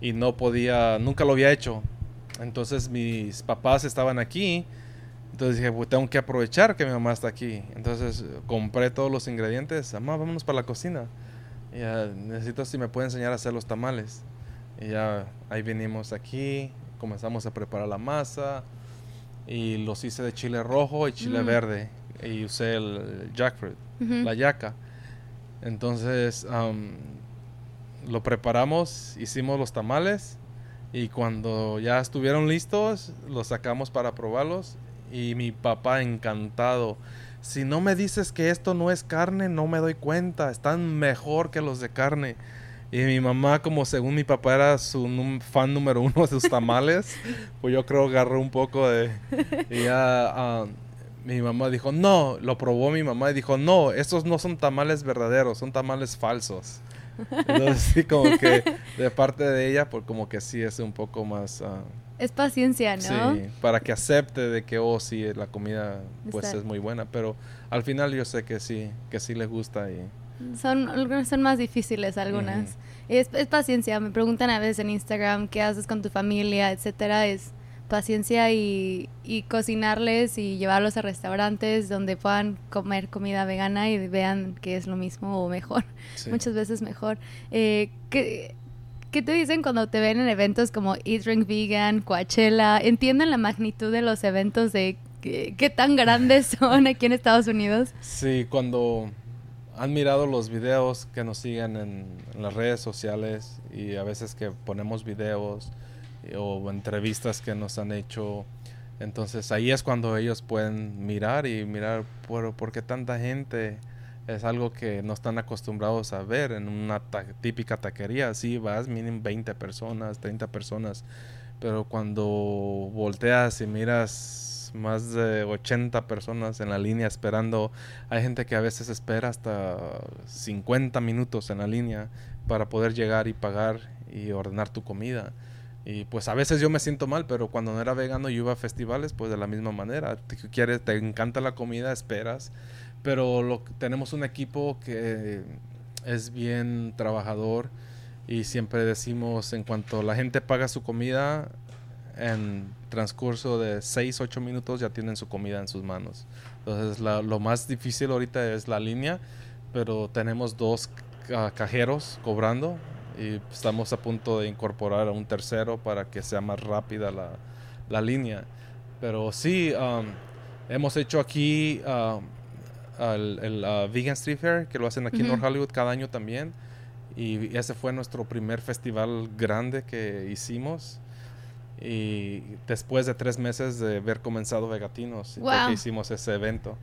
y no podía, nunca lo había hecho. Entonces mis papás estaban aquí entonces dije, pues tengo que aprovechar que mi mamá está aquí. Entonces compré todos los ingredientes. Mamá, vámonos para la cocina. Y ya, necesito si me puede enseñar a hacer los tamales. Y ya ahí vinimos aquí, comenzamos a preparar la masa. Y los hice de chile rojo y chile mm. verde. Y usé el jackfruit, la yaca. Entonces lo preparamos, hicimos los tamales. Y cuando ya estuvieron listos, los sacamos para probarlos y mi papá encantado. Si no me dices que esto no es carne, no me doy cuenta. Están mejor que los de carne. Y mi mamá, como según mi papá era su fan número uno de sus tamales, pues yo creo agarró un poco de... Y ya mi mamá dijo, no, lo probó mi mamá y dijo, no, estos no son tamales verdaderos, son tamales falsos. Entonces sí, como que de parte de ella, pues como que sí es un poco más... Ah, es paciencia, ¿no? Sí, para que acepte de que, oh, sí, la comida pues es muy buena, pero al final yo sé que sí, que sí le gusta y... Son, son más difíciles algunas. es, es, paciencia, me preguntan a veces en Instagram qué haces con tu familia, etcétera, es paciencia y, y cocinarles y llevarlos a restaurantes donde puedan comer comida vegana y vean que es lo mismo o mejor, muchas veces mejor. Eh, que ¿Qué te dicen cuando te ven en eventos como Eat Drink Vegan, Coachella? ¿Entienden la magnitud de los eventos de qué, tan grandes son aquí en Estados Unidos? Sí, cuando han mirado los videos que nos siguen en, las redes sociales y a veces que ponemos videos o entrevistas que nos han hecho. Entonces ahí es cuando ellos pueden mirar y mirar por, por qué tanta gente es algo que no están acostumbrados a ver en una típica taquería. Sí, vas, mínimo 20 personas, 30 personas, pero cuando volteas y miras más de 80 personas en la línea esperando, hay gente que a veces espera hasta 50 minutos en la línea para poder llegar y pagar y ordenar tu comida. Y pues a veces yo me siento mal, pero cuando no era vegano y iba a festivales, pues de la misma manera. Te, quieres, te encanta la comida, esperas pero tenemos un equipo que es bien trabajador y siempre decimos en cuanto la gente paga su comida en transcurso de 6, 8 minutos ya tienen su comida en sus manos. Entonces lo más difícil ahorita es la línea, pero tenemos dos cajeros cobrando y estamos a punto de incorporar a un tercero para que sea más rápida la, la línea. Pero sí, um, hemos hecho aquí um, el uh, Vegan Street Fair, que lo hacen aquí en North Hollywood cada año también. Y ese fue nuestro primer festival grande que hicimos. Y después de tres meses de haber comenzado Vegatinos, que hicimos ese evento.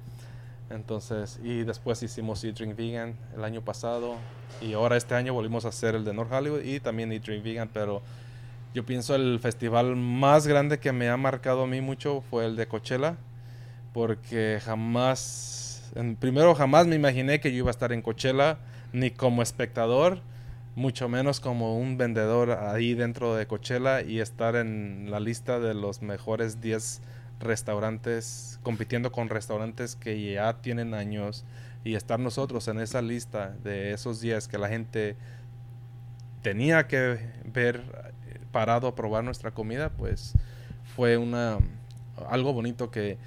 Entonces, y después hicimos Eat Drink Vegan el año pasado. Y ahora este año volvimos a hacer el de North Hollywood y también Eat Drink Vegan. Pero yo pienso el festival más grande que me ha marcado a mí mucho fue el de Coachella. Porque jamás primero, jamás me imaginé que yo iba a estar en Coachella, ni como espectador, mucho menos como un vendedor ahí dentro de Coachella y estar en la lista de los mejores 10 restaurantes, compitiendo con restaurantes que ya tienen años y estar nosotros en esa lista de esos 10 que la gente tenía que ver parado a probar nuestra comida, pues fue una algo bonito que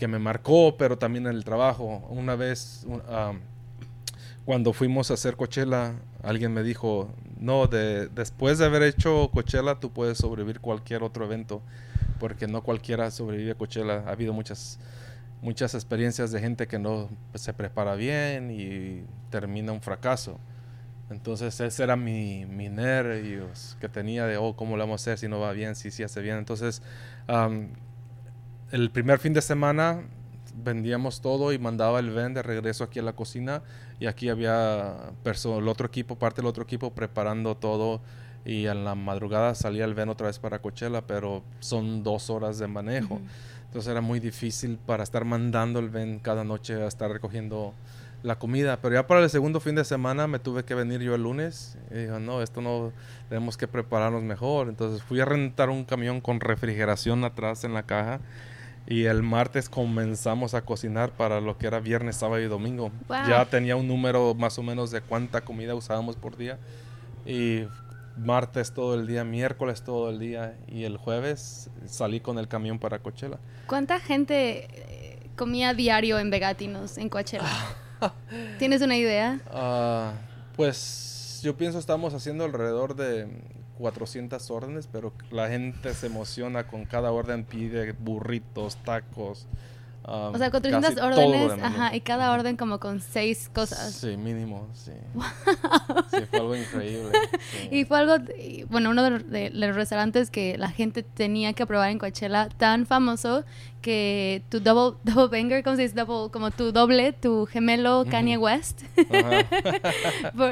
que me marcó, pero también en el trabajo. Una vez, cuando fuimos a hacer Coachella, alguien me dijo, no, de, después de haber hecho Coachella, tú puedes sobrevivir cualquier otro evento, porque no cualquiera sobrevive a Coachella. Ha habido muchas, muchas experiencias de gente que no se prepara bien y termina un fracaso. Entonces ese era mi, mi nervios que tenía de, oh, ¿cómo lo vamos a hacer si no va bien, si sí si hace bien? Entonces el primer fin de semana vendíamos todo y mandaba el ven de regreso aquí a la cocina y aquí había el otro equipo, parte del otro equipo preparando todo y en la madrugada salía el ven otra vez para Coachella, pero son dos horas de manejo. Entonces era muy difícil para estar mandando el ven cada noche a estar recogiendo la comida. Pero ya para el segundo fin de semana me tuve que venir yo el lunes y dijo, no, esto no, tenemos que prepararnos mejor. Entonces fui a rentar un camión con refrigeración atrás en la caja y el martes comenzamos a cocinar para lo que era viernes, sábado y domingo. Ya tenía un número más o menos de cuánta comida usábamos por día. Y martes todo el día, miércoles todo el día y el jueves salí con el camión para Coachella. ¿Cuánta gente eh, comía diario en Vegatinos, en Coachella? ¿Tienes una idea? Ah, pues yo pienso estamos haciendo alrededor de 400 órdenes, pero la gente se emociona con cada orden, pide burritos, tacos, o sea, con 300 órdenes, ajá, y cada orden como con seis cosas. Sí, mínimo, sí. Sí, fue algo increíble. Y fue algo, bueno, uno de, los restaurantes que la gente tenía que probar en Coachella, tan famoso que tu double, double banger, ¿cómo se dice? Double, como tu doble, tu gemelo Kanye West.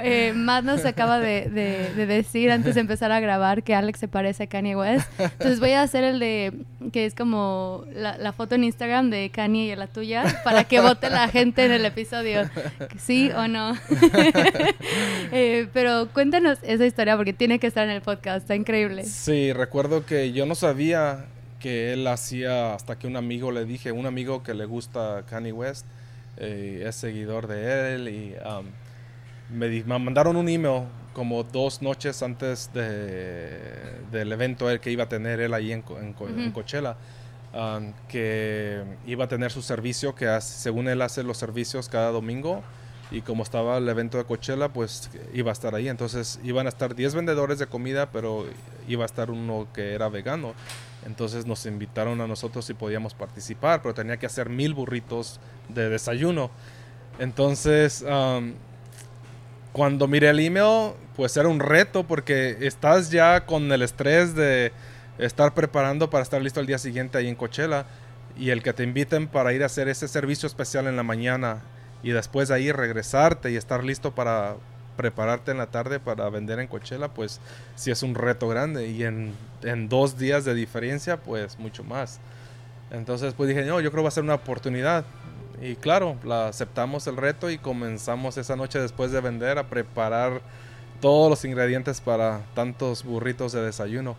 eh, Matt nos acaba de, de, decir antes de empezar a grabar que Alex se parece a Kanye West. Entonces voy a hacer el de, que es como la, la foto en Instagram de Kanye y la tuya, para que vote la gente en el episodio. ¿Sí o no? eh, pero cuéntanos esa historia porque tiene que estar en el podcast, está increíble. Sí, recuerdo que yo no sabía que él hacía hasta que un amigo le dije, un amigo que le gusta Kanye West, eh, es seguidor de él y um, me, mandaron un email como dos noches antes de, del evento él que iba a tener él ahí en, en, Coachella. Um, que iba a tener su servicio, que según él hace los servicios cada domingo, y como estaba el evento de Coachella, pues iba a estar ahí. Entonces iban a estar 10 vendedores de comida, pero iba a estar uno que era vegano. Entonces nos invitaron a nosotros si podíamos participar, pero tenía que hacer mil burritos de desayuno. Entonces, cuando miré el email, pues era un reto porque estás ya con el estrés de estar preparando para estar listo al día siguiente ahí en Coachella y el que te inviten para ir a hacer ese servicio especial en la mañana y después de ahí regresarte y estar listo para prepararte en la tarde para vender en Coachella, pues sí es un reto grande. Y en, en dos días de diferencia, pues mucho más. Entonces, pues dije, no, yo creo que va a ser una oportunidad. Y claro, la aceptamos el reto y comenzamos esa noche después de vender a preparar todos los ingredientes para tantos burritos de desayuno.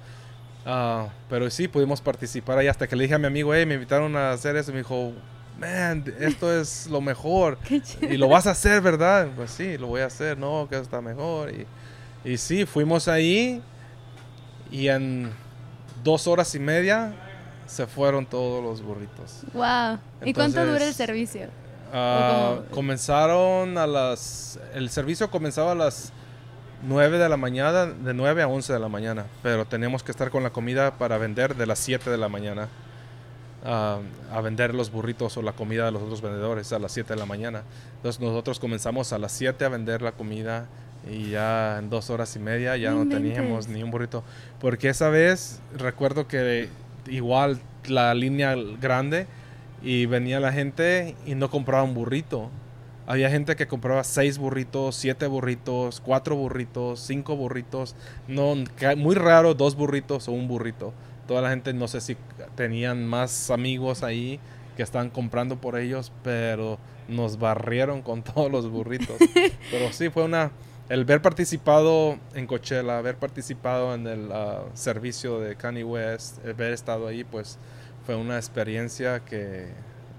Uh, pero sí, pudimos participar ahí hasta que le dije a mi amigo, hey, me invitaron a hacer eso. Y me dijo, man, esto es lo mejor. y lo vas a hacer, ¿verdad? Pues sí, lo voy a hacer, no, que está mejor. Y, y sí, fuimos ahí y en dos horas y media se fueron todos los burritos. Wow. ¿Y cuánto dura el servicio? Uh, comenzaron a las... El servicio comenzaba a las 9 de la mañana, de 9 a 11 de la mañana, pero teníamos que estar con la comida para vender de las 7 de la mañana a, vender los burritos o la comida de los otros vendedores a las 7 de la mañana. Entonces nosotros comenzamos a las 7 a vender la comida y ya en dos horas y media ya no teníamos ni un burrito. Porque esa vez recuerdo que igual la línea grande y venía la gente y no compraba un burrito. Había gente que compraba seis burritos, siete burritos, cuatro burritos, cinco burritos. No, muy raro dos burritos o un burrito toda la gente, no sé si tenían más amigos ahí que estaban comprando por ellos, pero nos barrieron con todos los burritos. pero sí, fue una... El ver participado en Coachella, haber participado en el ah, servicio de Kanye West, el haber estado ahí, pues fue una experiencia que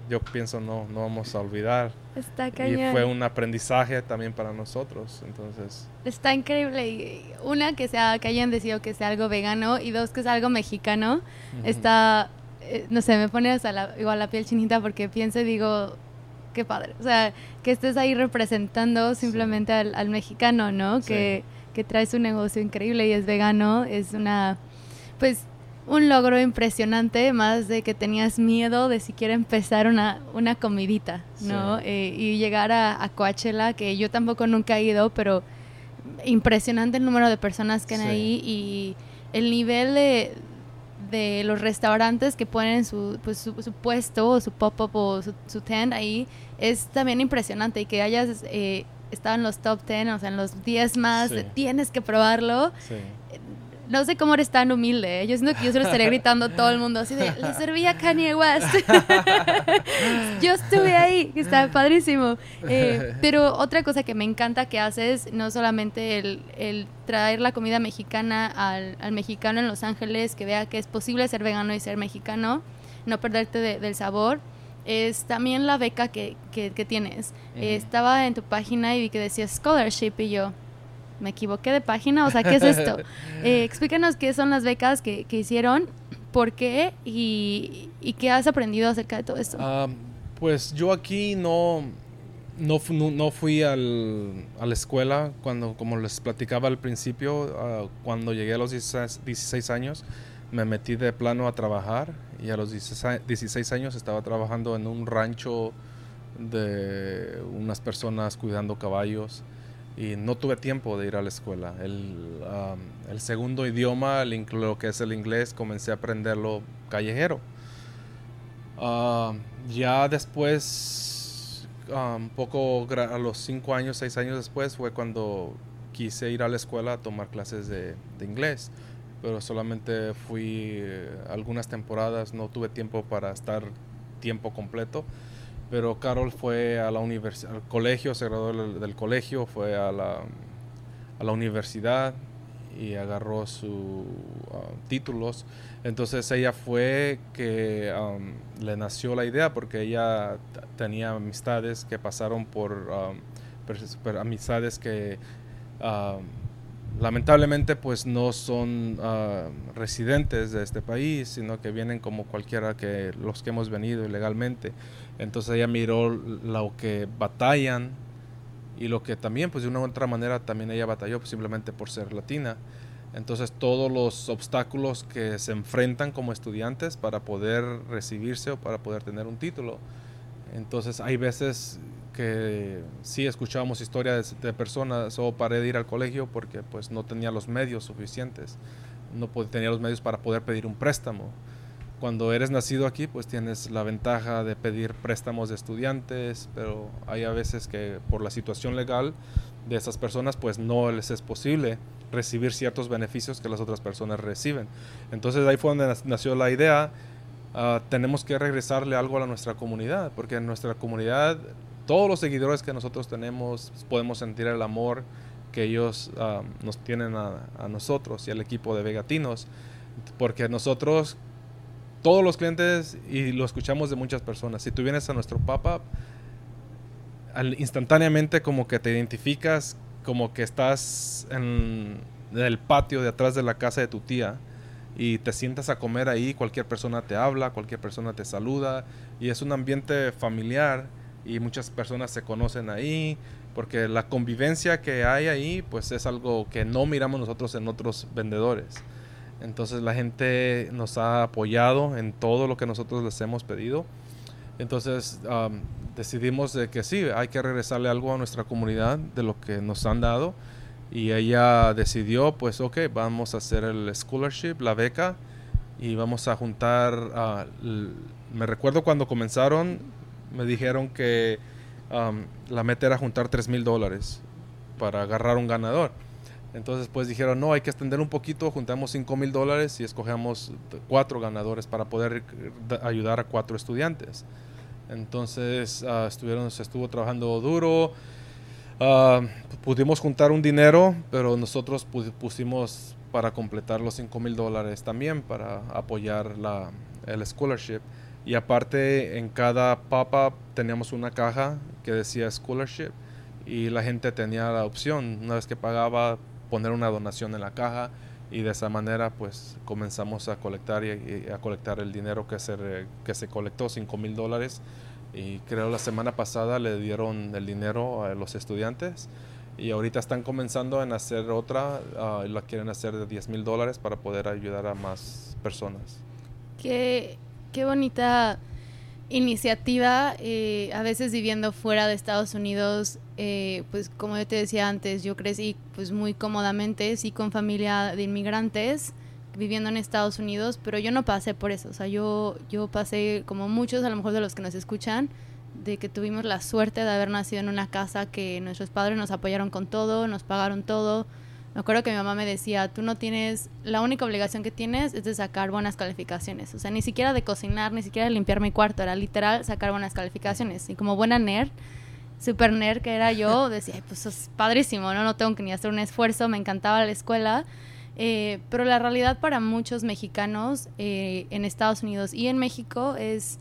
yo pienso no, no vamos a olvidar. Está Y fue un aprendizaje también para nosotros, entonces. Está increíble. Una, que, sea, que hayan decidido que sea algo vegano y dos, que sea algo mexicano. Está, eh, no sé, me pone hasta la, igual la piel chinita porque pienso y digo, qué padre. O sea, que estés ahí representando simplemente al, al, mexicano, ¿no? Que, que traes un negocio increíble y es vegano. Es una, pues un logro impresionante, más de que tenías miedo de siquiera empezar una, una comidita, ¿no? Eh, y llegar a, Coachella, que yo tampoco nunca he ido, pero impresionante el número de personas que hay ahí y el nivel de, de los restaurantes que ponen su, pues, su, puesto o su pop-up o su, su, tent ahí es también impresionante y que hayas eh, estado en los top 10, o sea, en los 10 más, tienes que probarlo. Sí no sé cómo eres tan humilde. ¿eh? Yo siento que yo se lo estaría gritando a todo el mundo así de, le servía Kanye West. yo estuve ahí, que está padrísimo. Eh, pero otra cosa que me encanta que haces, no solamente el, traer la comida mexicana al, mexicano en Los Ángeles, que vea que es posible ser vegano y ser mexicano, no perderte del sabor, es también la beca que, tienes. estaba en tu página y vi que decía scholarship y yo, me equivoqué de página, o sea, ¿qué es esto? Eh, explícanos qué son las becas que, hicieron, por qué y, qué has aprendido acerca de todo esto. Ah, pues yo aquí no, no, no fui al, a la escuela cuando, como les platicaba al principio, ah, cuando llegué a los 16, años, me metí de plano a trabajar y a los 16 años estaba trabajando en un rancho de unas personas cuidando caballos y no tuve tiempo de ir a la escuela. El, el segundo idioma, lo que es el inglés, comencé a aprenderlo callejero. ya después, un poco a los cinco años, seis años después, fue cuando quise ir a la escuela a tomar clases de, de inglés. Pero solamente fui eh, algunas temporadas, no tuve tiempo para estar tiempo completo pero Carol fue a la universidad, al colegio, se graduó del, colegio, fue a la, a la, universidad y agarró sus uh, títulos. Entonces ella fue que um, le nació la idea porque ella tenía amistades que pasaron por um, amistades que um, lamentablemente pues no son residentes de este país, sino que vienen como cualquiera que los que hemos venido ilegalmente. Entonces ella miró lo que batallan y lo que también, pues de una u otra manera, también ella batalló pues, simplemente por ser latina. Entonces todos los obstáculos que se enfrentan como estudiantes para poder recibirse o para poder tener un título. Entonces hay veces que sí escuchábamos historias de, personas o paré de ir al colegio porque pues no tenía los medios suficientes, no tenía los medios para poder pedir un préstamo cuando eres nacido aquí, pues tienes la ventaja de pedir préstamos de estudiantes, pero hay a veces que por la situación legal de esas personas, pues no les es posible recibir ciertos beneficios que las otras personas reciben. Entonces ahí fue donde nació la idea, ah, tenemos que regresarle algo a nuestra comunidad, porque en nuestra comunidad, todos los seguidores que nosotros tenemos, podemos sentir el amor que ellos ah, nos tienen a, a nosotros y al equipo de Vegatinos, porque nosotros todos los clientes y lo escuchamos de muchas personas. Si tú vienes a nuestro pop-up, instantáneamente como que te identificas como que estás en, el patio de atrás de la casa de tu tía y te sientas a comer ahí, cualquier persona te habla, cualquier persona te saluda y es un ambiente familiar y muchas personas se conocen ahí porque la convivencia que hay ahí pues es algo que no miramos nosotros en otros vendedores. Entonces la gente nos ha apoyado en todo lo que nosotros les hemos pedido. Entonces decidimos de que sí, hay que regresarle algo a nuestra comunidad de lo que nos han dado. Y ella decidió, pues ok, vamos a hacer el scholarship, la beca, y vamos a juntar, me recuerdo cuando comenzaron, me dijeron que la meta era juntar 3 mil dólares para agarrar un ganador. Entonces pues dijeron, no, hay que extender un poquito, juntamos 5 mil dólares y escogemos cuatro ganadores para poder ayudar a cuatro estudiantes. Entonces uh, estuvieron, se estuvo trabajando duro, uh, pudimos juntar un dinero, pero nosotros pusimos para completar los 5 mil dólares también para apoyar la, el scholarship. Y aparte en cada pop-up teníamos una caja que decía scholarship y la gente tenía la opción, una vez que pagaba poner una donación en la caja y de esa manera pues comenzamos a colectar y, a colectar el dinero que se, que se colectó, 5 mil dólares y creo la semana pasada le dieron el dinero a los estudiantes y ahorita están comenzando en hacer otra uh, y la quieren hacer de 10 mil dólares para poder ayudar a más personas. Qué, qué bonita iniciativa, eh, a veces viviendo fuera de Estados Unidos, eh, pues como yo te decía antes, yo crecí pues muy cómodamente, sí con familia de inmigrantes, viviendo en Estados Unidos, pero yo no pasé por eso, o sea, yo, yo pasé como muchos, a lo mejor de los que nos escuchan, de que tuvimos la suerte de haber nacido en una casa que nuestros padres nos apoyaron con todo, nos pagaron todo. Me acuerdo que mi mamá me decía, tú no tienes, la única obligación que tienes es de sacar buenas calificaciones. O sea, ni siquiera de cocinar, ni siquiera de limpiar mi cuarto, era literal sacar buenas calificaciones. Y como buena nerd, super nerd que era yo, decía, pues es padrísimo, ¿no? No tengo que ni hacer un esfuerzo, me encantaba la escuela. Eh, pero la realidad para muchos mexicanos eh, en Estados Unidos y en México es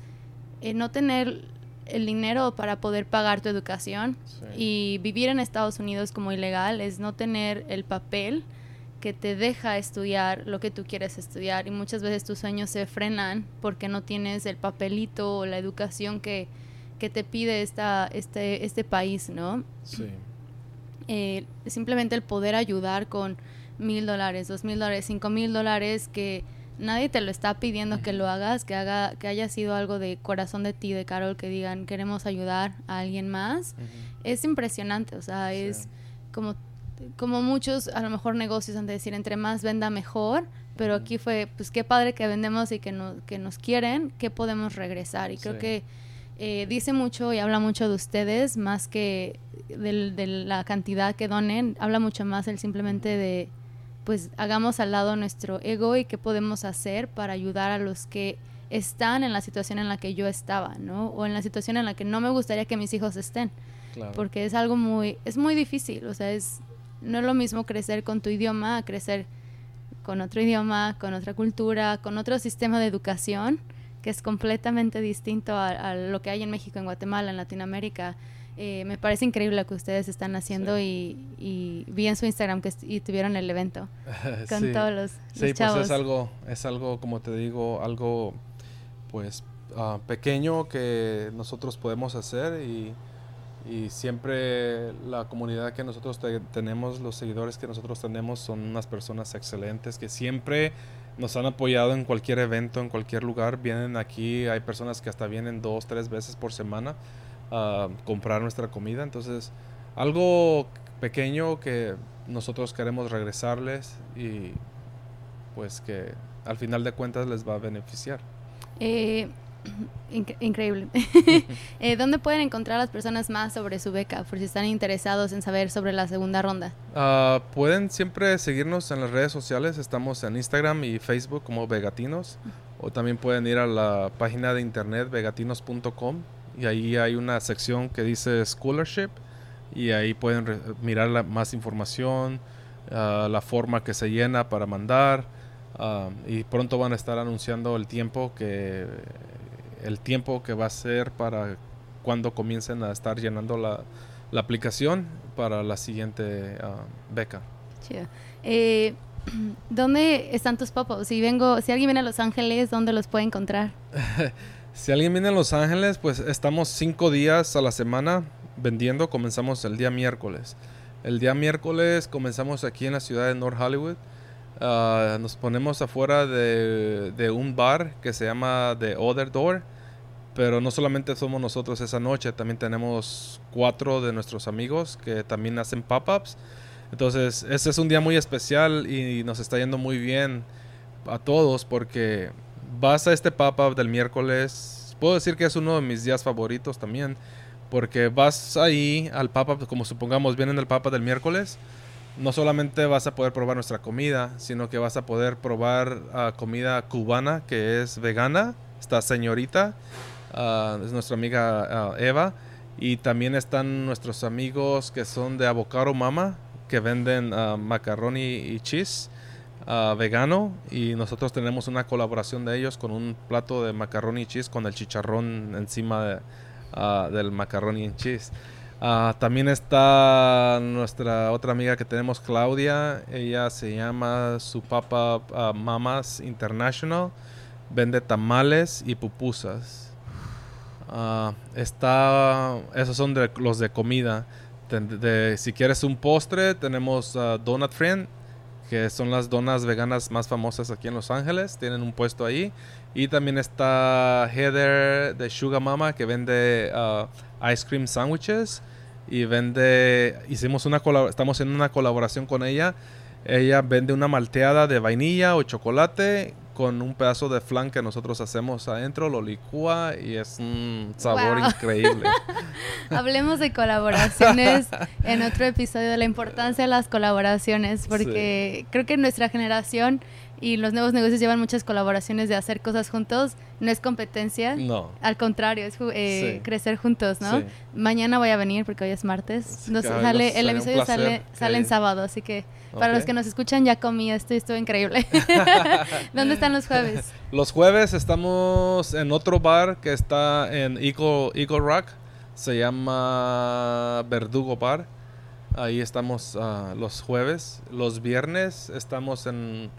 eh, no tener el dinero para poder pagar tu educación y vivir en Estados Unidos como ilegal es no tener el papel que te deja estudiar lo que tú quieres estudiar y muchas veces tus sueños se frenan porque no tienes el papelito o la educación que, que te pide esta, este, este país, ¿no? Sí. Eh, simplemente el poder ayudar con mil dólares, dos mil dólares, cinco mil dólares que nadie te lo está pidiendo que lo hagas, que haga, que haya sido algo de corazón de ti, de Carol, que digan queremos ayudar a alguien más. Es impresionante, o sea, es como, como muchos, a lo mejor negocios han de decir entre más venda mejor, pero aquí fue, pues qué padre que vendemos y que, no, que nos quieren, que podemos regresar. Y creo que eh, dice mucho y habla mucho de ustedes, más que de la cantidad que donen, habla mucho más el simplemente de pues hagamos al lado nuestro ego y qué podemos hacer para ayudar a los que están en la situación en la que yo estaba, ¿no? O en la situación en la que no me gustaría que mis hijos estén. Porque es algo muy, es muy difícil, o sea, es, no es lo mismo crecer con tu idioma a crecer con otro idioma, con otra cultura, con otro sistema de educación que es completamente distinto a lo que hay en México, en Guatemala, en Latinoamérica. Eh, me parece increíble lo que ustedes están haciendo y, vi en su Instagram que y tuvieron el evento con todos los, sí, pues es algo, es algo, como te digo, algo pues ah, pequeño que nosotros podemos hacer y, siempre la comunidad que nosotros tenemos, los seguidores que nosotros tenemos son unas personas excelentes que siempre nos han apoyado en cualquier evento, en cualquier lugar. Vienen aquí, hay personas que hasta vienen dos, tres veces por semana a comprar nuestra comida. Entonces, algo pequeño que nosotros queremos regresarles y pues que al final de cuentas les va a beneficiar. Eh, increíble. eh, ¿Dónde pueden encontrar a las personas más sobre su beca, por si están interesados en saber sobre la segunda ronda? Ah, pueden siempre seguirnos en las redes sociales. Estamos en Instagram y Facebook como Vegatinos. O también pueden ir a la página de internet vegatinos.com y ahí hay una sección que dice Scholarship y ahí pueden mirar la, más información, ah, la forma que se llena para mandar ah, y pronto van a estar anunciando el tiempo que el tiempo que va a ser para cuando comiencen a estar llenando la, la aplicación para la siguiente uh, beca. Eh, ¿Dónde están tus papos? Si vengo, si alguien viene a Los Ángeles, ¿dónde los puede encontrar? Si alguien viene a Los Ángeles, pues estamos cinco días a la semana vendiendo. Comenzamos el día miércoles. El día miércoles comenzamos aquí en la ciudad de North Hollywood. Ah, nos ponemos afuera de, un bar que se llama The Other Door. Pero no solamente somos nosotros esa noche, también tenemos cuatro de nuestros amigos que también hacen pop-ups. Entonces, este es un día muy especial y nos está yendo muy bien a todos porque vas a este pop-up del miércoles, puedo decir que es uno de mis días favoritos también, porque vas ahí al pop-up, como supongamos vienen el pop-up del miércoles, no solamente vas a poder probar nuestra comida, sino que vas a poder probar uh, comida cubana que es vegana, esta señorita, uh, es nuestra amiga uh, Eva, y también están nuestros amigos que son de Avocado Mama, que venden macaroni y cheese vegano. Y nosotros tenemos una colaboración de ellos con un plato de macaroni y cheese con el chicharrón encima de, del macaroni y cheese. También está nuestra otra amiga que tenemos, Claudia. Ella se llama su papa Mamas International. Vende tamales y pupusas. está, esos son de, los de comida. si quieres un postre, tenemos Donut Friend que son las donas veganas más famosas aquí en Los Ángeles. Tienen un puesto ahí. Y también está Heather de Sugar Mama que vende uh, ice cream sandwiches y vende hicimos una estamos en una colaboración con ella Ella vende una malteada de vainilla o chocolate con un pedazo de flan que nosotros hacemos adentro, lo licúa y es un sabor Wow. increíble. Hablemos de colaboraciones en otro episodio de la importancia de las colaboraciones, porque creo que nuestra generación y los nuevos negocios llevan muchas colaboraciones de hacer cosas juntos. No es competencia, No. al contrario, es eh, Sí. crecer juntos, ¿no? Sí. Mañana voy a venir porque hoy es martes. Nos claro, sale, el episodio sale, sale en sábado, así que para los que nos escuchan ya comí esto y estuvo increíble. ¿Dónde están los jueves? Los jueves estamos en otro bar que está en Eagle, Eagle Rock. Se llama Verdugo Bar. Ahí estamos ah, los jueves. Los viernes estamos en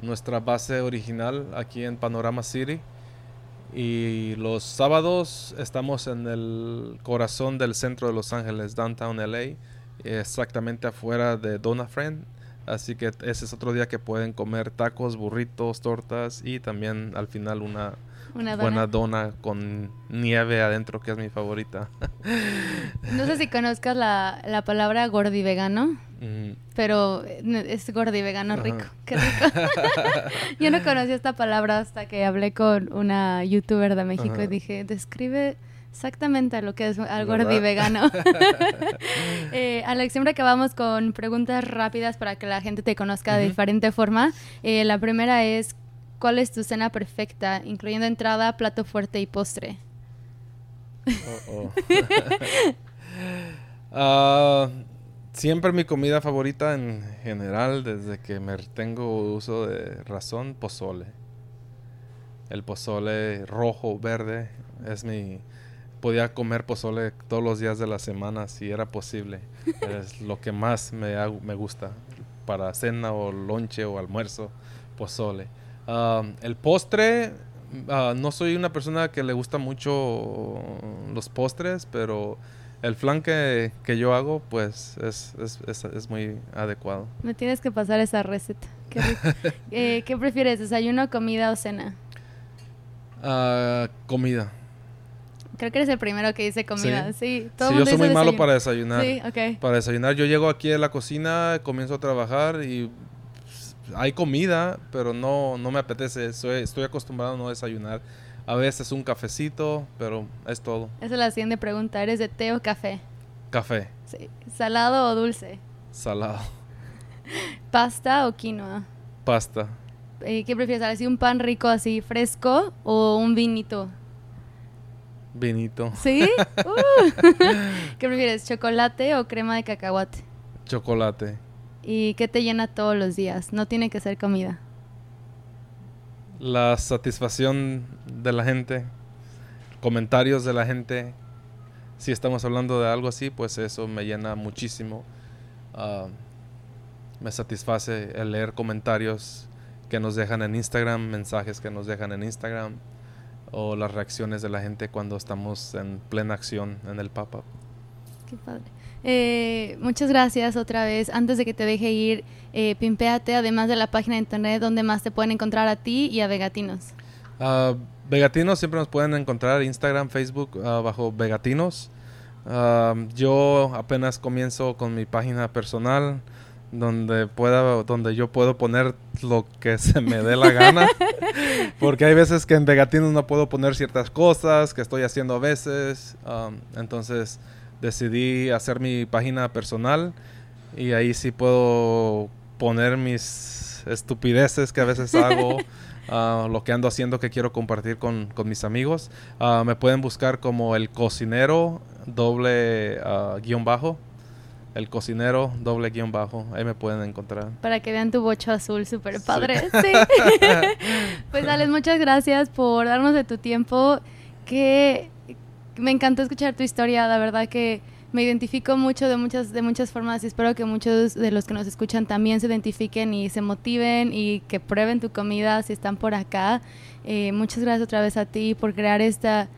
nuestra base original aquí en Panorama City. Y los sábados estamos en el corazón del centro de Los Ángeles, downtown LA, exactamente afuera de Dona Friend. Así que ese es otro día que pueden comer tacos, burritos, tortas y también al final una Una dona. buena dona con nieve adentro, que es mi favorita. No sé si conozcas la, la palabra gordivegano, Mm, pero eh, es gordivegano Ajá. rico. Qué rico. Yo no conocía esta palabra hasta que hablé con una youtuber de México Ajá. y dije, describe exactamente lo que es al ¿Verdad? gordivegano. eh, Alex, siempre acabamos con preguntas rápidas para que la gente te conozca de diferente forma. Eh, la primera es, ¿cuál es tu cena perfecta, incluyendo entrada, plato fuerte y postre? oh, oh. Siempre mi comida favorita en general, desde que me tengo uso de razón, pozole. El pozole rojo, verde, es mi... Podía comer pozole todos los días de la semana si era posible. es lo que más me, me gusta para cena o lonche o almuerzo, pozole. Ah, el postre, ah, no soy una persona que le gusta mucho los postres, pero el flan que, que yo hago, pues es, es, es- es muy adecuado. Me tienes que pasar esa receta. Qué. Eh, ¿Qué prefieres, desayuno, comida o cena? Ah, comida. Creo que eres el primero que dice comida. Sí, todo Sí, yo soy muy malo para desayunar. Sí. Para desayunar, yo llego aquí a la cocina, comienzo a trabajar y hay comida, pero no, no me apetece. Soy- estoy acostumbrado a no desayunar. A veces un cafecito, pero es todo. Esa es la siguiente pregunta. ¿Eres de té o café? Café, Sí. ¿Salado o dulce? salado, ¿Pasta o quinoa? pasta, Eh, ¿Qué prefieres? ¿Así un pan rico así fresco o un vinito? vinito, ¿Sí? Uh. ¿Qué prefieres? ¿Chocolate o crema de cacahuate? chocolate. ¿Y qué te llena todos los días? No tiene que ser comida. La satisfacción de la gente, comentarios de la gente. Si estamos hablando de algo así, pues eso me llena muchísimo. Ah, me satisface el leer comentarios que nos dejan en Instagram, mensajes que nos dejan en Instagram o las reacciones de la gente cuando estamos en plena acción en el pop-up. Qué padre. Eh, muchas gracias otra vez. Antes de que te deje ir, eh, pimpéate, además de la página de internet, donde más te pueden encontrar a ti y a Vegatinos. Ah, Vegatinos siempre nos pueden encontrar Instagram, Facebook ah, bajo Vegatinos. Ah, yo apenas comienzo con mi página personal donde pueda donde yo puedo poner lo que se me dé la gana porque hay veces que en Vegatinos no puedo poner ciertas cosas que estoy haciendo a veces entonces decidí hacer mi página personal y ahí sí puedo poner mis estupideces que a veces hago ah, lo que ando haciendo que quiero compartir con, con mis amigos. Ah, me pueden buscar como el cocinero doble ah, guion bajo. El cocinero doble guion bajo. Ahí me pueden encontrar. Para que vean tu bocho azul, súper Sí. padre. Sí. pues Alex, muchas gracias por darnos de tu tiempo. Que me encantó escuchar tu historia, la verdad que me identifico mucho de muchas, de muchas formas y espero que muchos de los que nos escuchan también se identifiquen y se motiven y que prueben tu comida si están por acá. Eh, muchas gracias otra vez a ti por crear esta,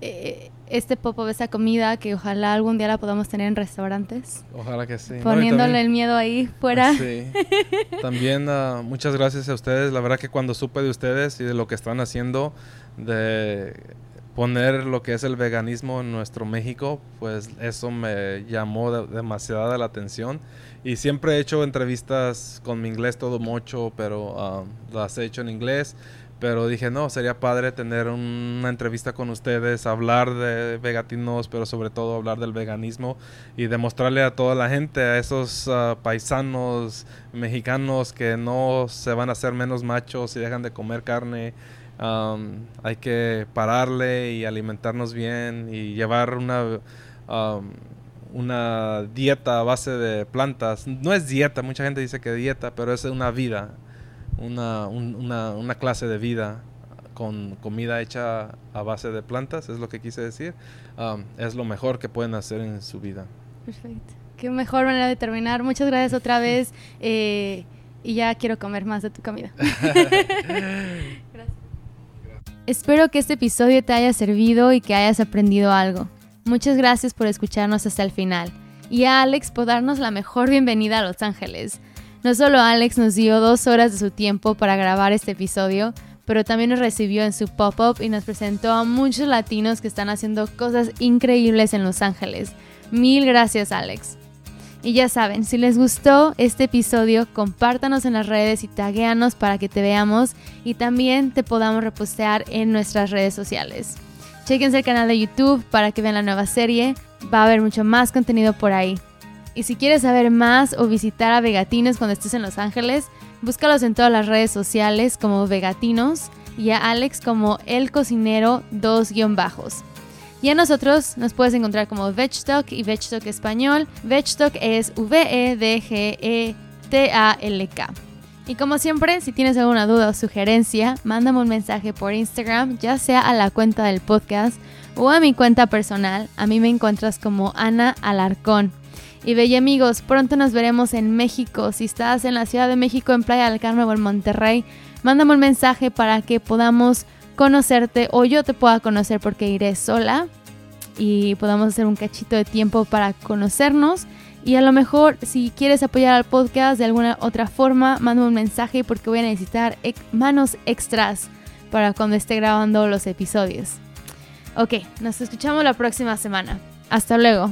eh, este pop-up, esta comida que ojalá algún día la podamos tener en restaurantes. Ojalá que sí. No, Poniéndole también- el miedo ahí fuera. Sí. También ah, muchas gracias a ustedes. La verdad que cuando supe de ustedes y de lo que están haciendo, de poner lo que es el veganismo en nuestro México, pues eso me llamó demasiada la atención. Y siempre he hecho entrevistas con mi inglés todo mucho, pero ah, las he hecho en inglés. Pero dije, no, sería padre tener una entrevista con ustedes, hablar de vegatinos, pero sobre todo hablar del veganismo y demostrarle a toda la gente, a esos ah, paisanos mexicanos que no se van a hacer menos machos y dejan de comer carne. Hay que pararle y alimentarnos bien y llevar una, una dieta a base de plantas. No es dieta, mucha gente dice que dieta, pero es una vida una, una, clase de vida con comida hecha a base de plantas, es lo que quise decir, um, es lo mejor que pueden hacer en su vida. Perfecto. Qué mejor manera de terminar. Muchas gracias otra vez. Eh, y ya quiero comer más de tu comida. gracias. Espero que este episodio te haya servido y que hayas aprendido algo. Muchas gracias por escucharnos hasta el final. Y a Alex por darnos la mejor bienvenida a Los Ángeles. No solo Alex nos dio dos horas de su tiempo para grabar este episodio, pero también nos recibió en su pop-up y nos presentó a muchos latinos que están haciendo cosas increíbles en Los Ángeles. Mil gracias Alex. Y ya saben, si les gustó este episodio, compártanos en las redes y taguéanos para que te veamos y también te podamos repostear en nuestras redes sociales. Chequense el canal de YouTube para que vean la nueva serie, va a haber mucho más contenido por ahí. Y si quieres saber más o visitar a Vegatinos cuando estés en Los Ángeles, búscalos en todas las redes sociales como Vegatinos y a Alex como El Cocinero 2 bajos. Y a nosotros nos puedes encontrar como Vegtalk y Vegtalk Español. Vegtalk es V-E-D-G-E-T-A-L-K. Y como siempre, si tienes alguna duda o sugerencia, mándame un mensaje por Instagram, ya sea a la cuenta del podcast o a mi cuenta personal. A mí me encuentras como Ana Alarcón. Y bella amigos, pronto nos veremos en México. Si estás en la Ciudad de México, en Playa del Carmen o en Monterrey, mándame un mensaje para que podamos conocerte o yo te pueda conocer porque iré sola y podamos hacer un cachito de tiempo para conocernos. Y a lo mejor si quieres apoyar al podcast de alguna otra forma, mándame un mensaje porque voy a necesitar manos extras para cuando esté grabando los episodios. Ok, nos escuchamos la próxima semana. Hasta luego.